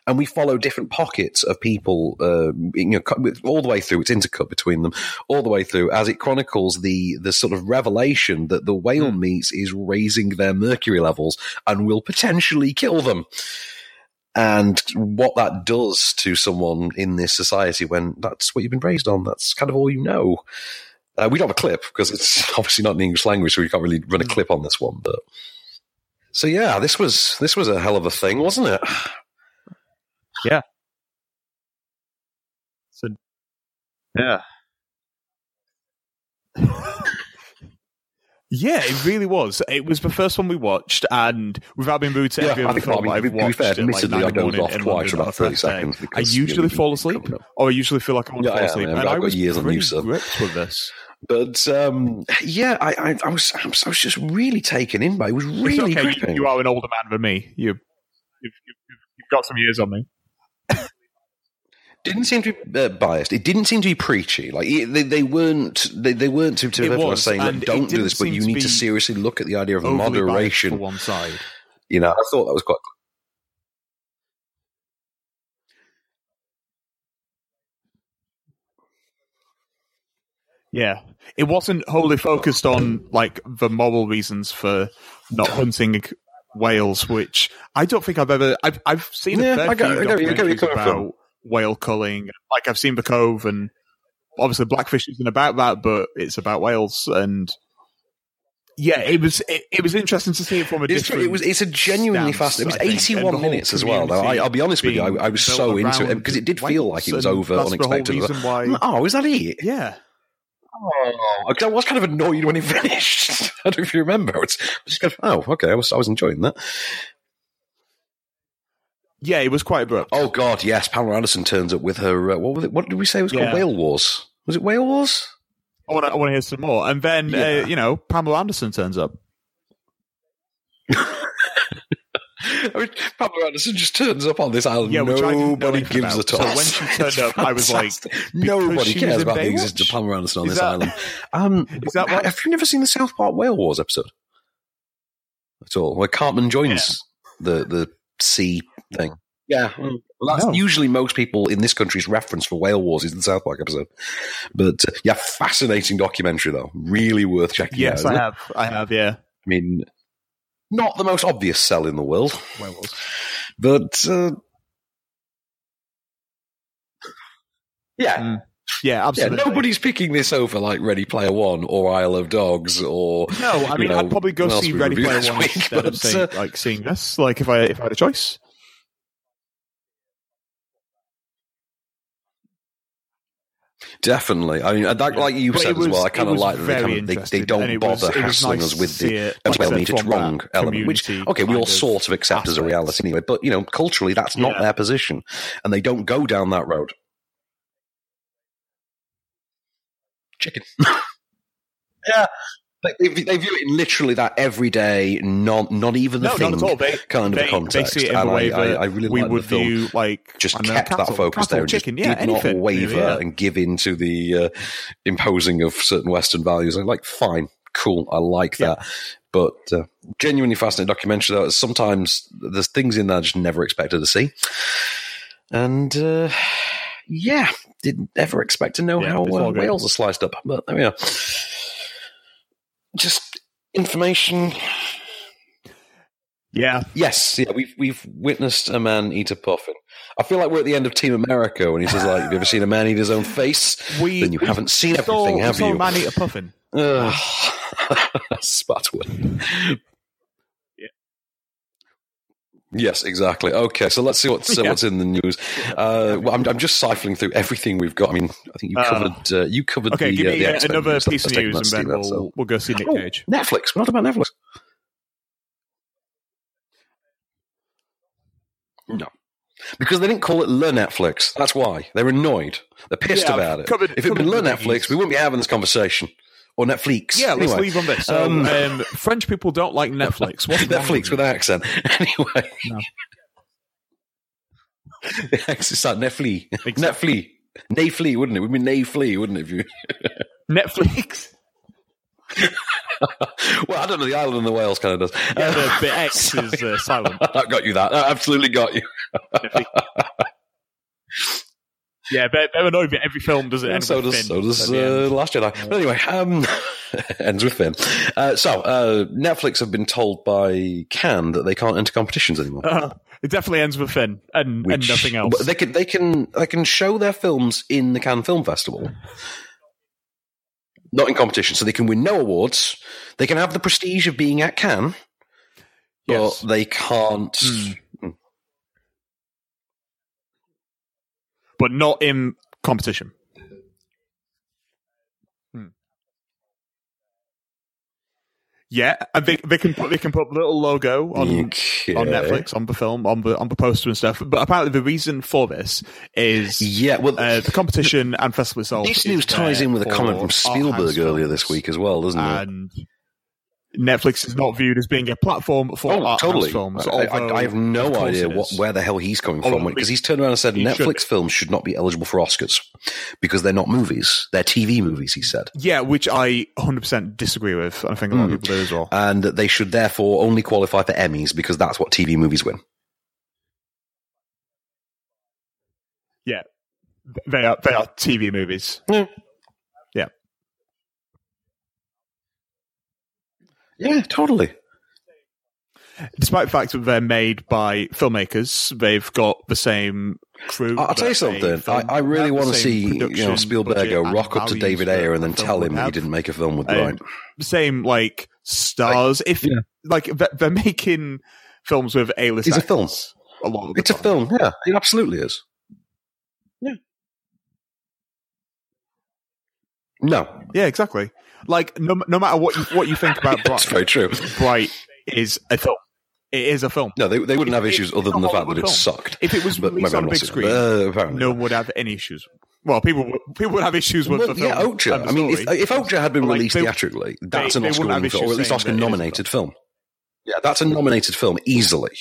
And we follow different pockets of people, uh, you know, all the way through. It's intercut between them, all the way through, as it chronicles the the sort of revelation that the whale Hmm. meat is raising their mercury levels and will potentially kill them and what that does to someone in this society when that's what you've been raised on. That's kind of all you know. Uh, we don't have a clip because it's <laughs> obviously not in English language, so we can't really run a clip on this one. But so yeah, this was this was a hell of a thing, wasn't it? Yeah. So, yeah. yeah, it really was. It was the first one we watched, and without being rude to Yeah, every I other think- I film mean, I've to be- to watched, fair, at, like admittedly, nine I in the dozed off in twice for about 30 Thursday, seconds I because, usually you know, fall asleep, or I usually feel like I want to Yeah, fall yeah, asleep. man, and I've I got was years on you, pretty sir. gripped with this. But um, yeah, I, I, I was I was I was just really taken in by it. It was really okay, you- You are an older man than me. You, you've, you've, you've got some years on me. Didn't seem to be uh, biased. It didn't seem to be preachy. Like it- they, they weren't they, they weren't to, to everyone was, saying like, don't do this, but you to need to seriously look at the idea of moderation. one side. You know, I thought that was quite. Yeah, it wasn't wholly focused on like the moral reasons for not hunting whales, which I don't think I've ever. I've I've seen Yeah, a fair I few I get I documentaries about. Whale culling. Like I've seen the Cove, and obviously Blackfish isn't about that, but it's about whales and. Yeah, it was it, it was interesting to see it from a It's, different. it was it's a genuinely stance, fast. It was I think, and the 81 minutes as well. Though I, I'll be honest with you, I, I was so into it because it did feel like it was over and that's the whole unexpectedly. why- Oh, is that it? Yeah. Oh, I was kind of annoyed when it <laughs> finished. I don't know if you remember. It's I was just kind of, oh, okay. I was I was enjoying that. Yeah, it was quite abrupt. Oh God, yes. Pamela Anderson turns up with her. Uh, what was it? What did we say it was Yeah. called? Whale Wars. Was it Whale Wars? I want to hear some more, and then Yeah. uh, you know Pamela Anderson turns up. <laughs> I mean, Pamela Anderson just turns up on this island. Yeah, which I didn't know Nobody gives about. a toss. So when she turned up, I was like, nobody cares about the existence of Pamela Anderson on Is this that- island. <laughs> Um, Is that why- have you never seen the South Park Whale Wars episode at all? Where Cartman joins the the sea thing. Yeah, well, that's No. usually most people in this country's reference for Whale Wars is the South Park episode. But uh, yeah, fascinating documentary though. Really worth checking out. Yes, isn't I it? have. I have. Yeah. I mean, not the most obvious sell in the world, Werewolves. but uh, yeah, Yeah, yeah. absolutely. Nobody's picking this over like Ready Player One or Isle of Dogs or No, I you mean know, I'd probably go see Ready Player One week, instead of but, seeing, uh, like seeing this. Like if I if I had a choice. Definitely. I mean, that, like you But said was- as well, I kind of like that they, kind of, they, they don't and it was- bother was hassling nice us with the it, like well, it's wrong element, which, okay, we all of sort of accept as a reality anyway, but, you know, culturally, that's not Yeah. their position, and they don't go down that road. Chicken. <laughs> yeah. They, they, view it in literally that everyday, not not even the No, thing not. They, kind of they, a context. They see it in and the way I, I, that I really we would view like just I know, kept cattle, that focus cattle, there chicken, did yeah, not anything, waver yeah. and give in to the uh, imposing of certain Western values. I'm like, fine, cool, I like that. But uh, genuinely fascinating documentary. Though sometimes there's things in there I just never expected to see, and uh, yeah, didn't ever expect to know Yeah, how uh, are sliced up. But there we are. Just information. Yeah. Yes, yeah, we've we've witnessed a man eat a puffin. I feel like we're at the end of Team America when he says, "Like, have you ever seen a man eat his own face? <laughs> We then you haven't seen we saw- everything, we have saw you?" a man eat a puffin. Ugh. <laughs> Yes, exactly. Okay, so let's see what's <laughs> uh, Yeah. what's in the news. Uh, well, I'm, I'm just siphoning through everything we've got. I mean, I think you Uh, covered uh, you covered Okay, the, give uh, me the uh, another news. piece of news, and then we'll all. we'll go see Nick Oh, Cage. Netflix. We're not about Netflix. No. Because they didn't call it Le Netflix. That's why. They're annoyed. They're pissed Yeah, about it. covered- if it had been Le Netflix, we wouldn't be having this conversation. Or Netflix. Yeah, let's Anyway, leave on this. So, um, um, French people don't like Netflix. What's <laughs> Netflix with with an accent. <laughs> Anyway. No. <laughs> it's like Netflix. Netflix. Netflix, wouldn't it? It would be Netflix, wouldn't it? If you... Netflix. well, I don't know. The island and the whales kind of does. Yeah, the, the X is uh, silent. I got you that. I absolutely got you. Yeah, they're, they're every film does it. End so does so does uh. Last Jedi. But anyway, um, <laughs> ends with Finn. Uh, so uh, Netflix have been told by Cannes that they can't enter competitions anymore. Uh, it definitely ends with Finn and, and nothing else. but They can they can they can show their films in the Cannes Film Festival, not in competition. So they can win no awards. They can have the prestige of being at Cannes, but Yes. they can't. But not in competition. Hmm. Yeah, and they they can put they can put a little logo on Okay. on Netflix on the film on the on the poster and stuff. But apparently, the reason for this is Yeah, well, uh, the competition and festival itself. this news ties in with a comment from Spielberg earlier this week as well, doesn't it? Netflix is not viewed as being a platform for Oh, art totally. films. I, I- I have no idea what, where the hell he's coming from because he's turned around and said he should Netflix films should not be eligible for Oscars because they're not movies; they're TV movies. He said, Yeah, which I 100% disagree with. I think a lot Hmm. of people do as well. and they should therefore only qualify for Emmys because that's what TV movies win. Yeah, they are they are TV movies. Yeah. Yeah, totally. Despite the fact that they're made by filmmakers, they've got the same crew. I'll tell you something. I, I really want to see you know Spielberg go rock up to David Ayer and then tell him he didn't make a film with Um, Brian. Same like stars. If like they're, making films with A-list. It's a film. A lot It's a film. Yeah, it absolutely is. Yeah. No, Yeah, exactly. Like no, no matter what you what you think about <laughs> Bright, that's very true. Bright is a film. It is a film. No, they, they wouldn't have It- issues other than the fact that Hollywood it sucked. If it was But released on a big screen, uh, apparently no one would have any issues. Well, people would- people would have issues with Well, the film. yeah. I mean, if, if had been But, like, released they- theatrically, that's they- an Oscar wouldn't have winning film, or at least Oscar that it is a nominated film. Yeah, that's a nominated film easily.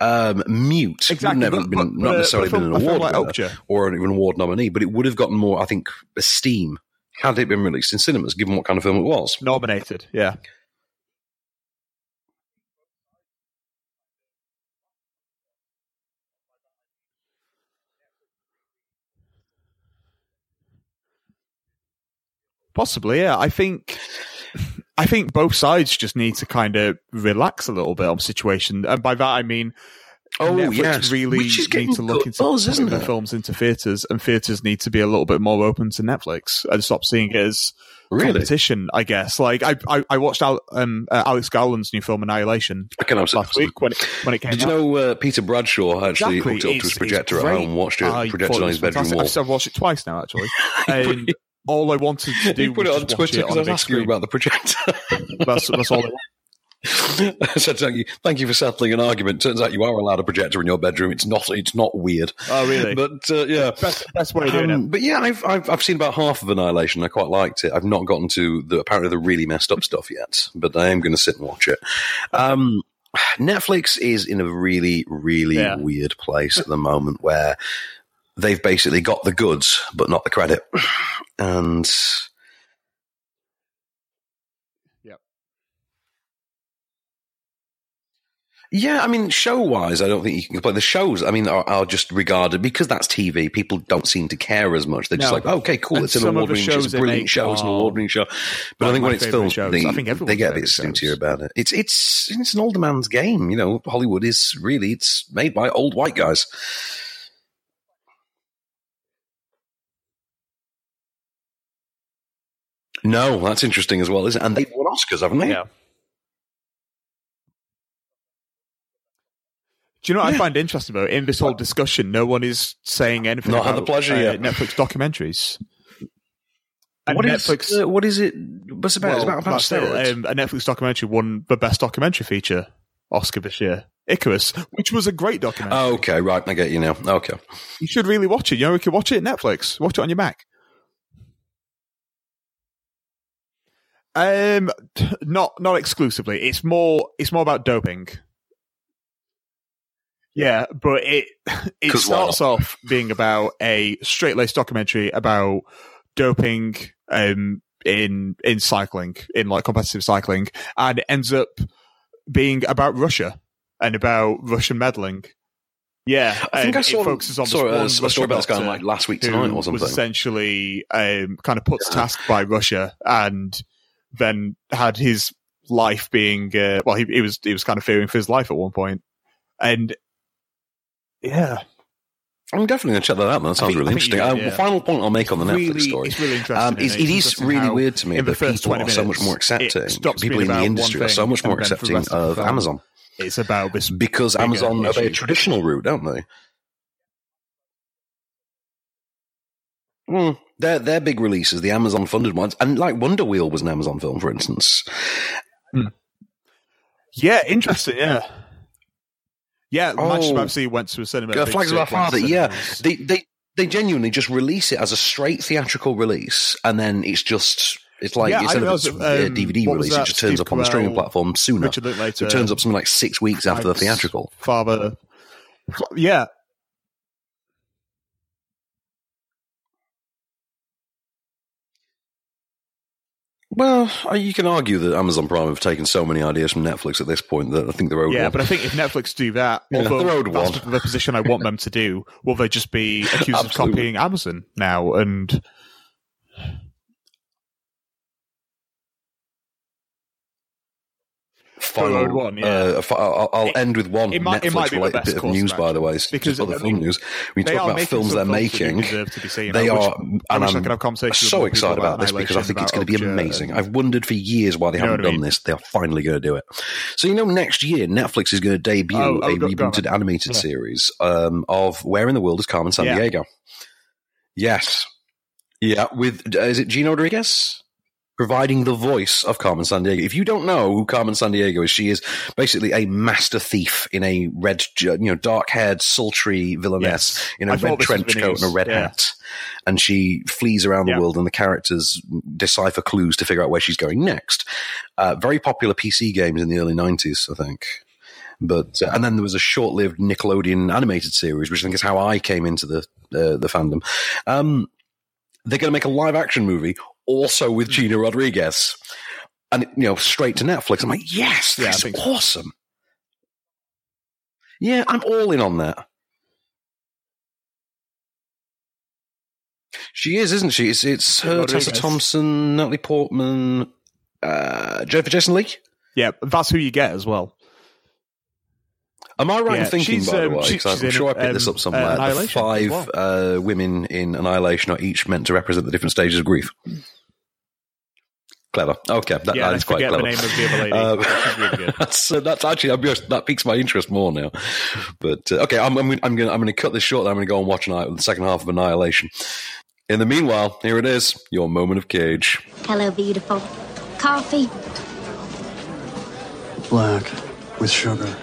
Um, Mute Exactly, would never but- been but- not necessarily film- been an award like winner or an award nominee, but it would have gotten more, I think, esteem had it been released in cinemas, given what kind of film it was. nominated. Yeah. Possibly, yeah. I think I think both sides just need to kind of relax a little bit on situation, and by that I mean, Oh, Netflix yes, really which is need to look into isn't it? films into theaters, and theaters need to be a little bit more open to Netflix and stop seeing it as Really? competition. I guess. Like I, I, I watched Al, um, uh, Alex Garland's new film Annihilation I can absolutely. last week when it when it came. Did you know uh, Peter Bradshaw actually Exactly. hooked it up to his projector at home, watched it I projected on his bedroom wall? I've watched it twice now, actually. <laughs> And all I wanted to <laughs> do put it was on just watch Twitter it on because I was asking you about the projector. That's, that's all I <laughs> <laughs> so thank you, thank you for settling an argument. Turns out you are allowed a projector in your bedroom. It's not. It's not weird. Oh, really? But uh, yeah, best way of doing Um, it. but yeah, I've, I've I've seen about half of Annihilation. I quite liked it. I've not gotten to the apparently the really messed up stuff yet, but I am going to sit and watch it. Um, Netflix is in a really really Yeah. weird place at the moment where they've basically got the goods but not the credit, <sighs> and Yeah, I mean, show wise, I don't think you can complain. The shows, I mean, are, are just regarded because that's TV. People don't seem to care as much. They're just No. like, okay, cool, And it's an award winning show, it's a brilliant show, it's an award winning show. But I think when it's filmed, shows. they, I think they get a bit stintier about it. It's it's it's an older man's game, you know. Hollywood is really it's made by old white guys. No, that's interesting as well, isn't it? And they've won Oscars, haven't they? Yeah. Do you know what I find interesting though? In this whole discussion, no one is saying anything Not about the pleasure uh, yet. Netflix documentaries. And What is Netflix? uh, what is it? What's it about? it's about, about that's it. steroids. Um, a Netflix documentary won the best documentary feature Oscar this year, Icarus, which was a great documentary. Oh, okay, right. I get you now. Okay. You should really watch it. You know, you can watch it at Netflix. Watch it on your Mac. Um, not not exclusively. It's more it's more about doping. Yeah, but it <laughs> it starts off being about a straight laced documentary about doping um in in cycling in like competitive cycling, and it ends up being about Russia and about Russian meddling. Yeah, I think and I saw- it focuses on this a- one a story about this guy, like, last week tonight or Was essentially um, kind of put to task by Russia, and then had his life being uh, well. He, he was he was kind of fearing for his life at one point, and yeah, I'm definitely going to check that out. Man. That sounds think- really interesting. Uh, should, yeah. the final point I'll make on the Netflix really, story it's really interesting. um, and is really weird to me the that first people 20 are so much more accepting. People in the industry are so much more and then for the accepting of Amazon It's about this because Amazon obey a traditional route, don't they? Mm, they're they're big releases, the Amazon funded ones, and like Wonder Wheel was an Amazon film, for instance. Yeah, interesting. Yeah, yeah. Oh. Manchester by the went to a cinema. Uh, Flags of Our Father, yeah. They they they genuinely just release it as a straight theatrical release, and then it's just it's like Yeah, instead of a um, DVD release, it just turns Steve up on the streaming platform sooner. Richard Linklater, So it turns up something like six weeks after the theatrical. Father, yeah. Well, you can argue that Amazon Prime have taken so many ideas from Netflix at this point that I think they're owed Yeah, one. but I think if Netflix do that, Yeah, although they're owed that's one. the position I want them to do, will they just be <laughs> accused of copying Amazon now? And Full Road final. One, yeah. uh, I'll, I'll end with one It might- be best bit of course news, by the way, because, other I film news. We talk about films they're making. deserve to seen. They are, I and I I'm could have conversations with so excited about about this because I think it's going to be amazing. I've wondered for years why they haven't done this. They are finally going to do it. So you know, next year Netflix is going to debut Oh, oh, a go- go rebooted animated Yeah. series um, of Where in the World is Carmen Sandiego? Yes, yeah, with uh, is it Gina Rodriguez? Providing the voice of Carmen Sandiego. If you don't know who Carmen Sandiego is, she is basically a master thief in a red, you know, dark-haired, sultry villainess Yes. in a I red trench coat and a red Yeah. hat. And she flees around the Yeah. world, and the characters decipher clues to figure out where she's going next. Uh, very popular PC games in the early '90s, I think. But uh, and then there was a short-lived Nickelodeon animated series, which I think is how I came into the uh, the fandom. Um, they're going to make a live-action movie also with Gina Rodriguez, and you know, straight to Netflix. I'm like, yes, Yeah, that's so. awesome. Yeah, I'm all in on that. She is, isn't she? It's, it's her, Rodriguez. Tessa Thompson, Natalie Portman, uh, Jennifer Jason Leigh. Yeah, that's who you get as well. Am I right Yeah, in thinking, by the um, way? she- she's I'm in, sure I picked this um, up somewhere. uh, the five uh, women in Annihilation are each meant to represent the different stages of grief. Clever. Okay, that, Yeah, that I quite forget the clever. name of the other lady. Um, She's really good. <laughs> that's uh, actually I'm just, that piques my interest more now. But uh, okay, I'm I'm, I'm going I'm going to cut this short. I'm going to go and watch Anni- the second half of Annihilation. In the meanwhile, here it is, your moment of cage. Hello, beautiful. Coffee? Black with sugar.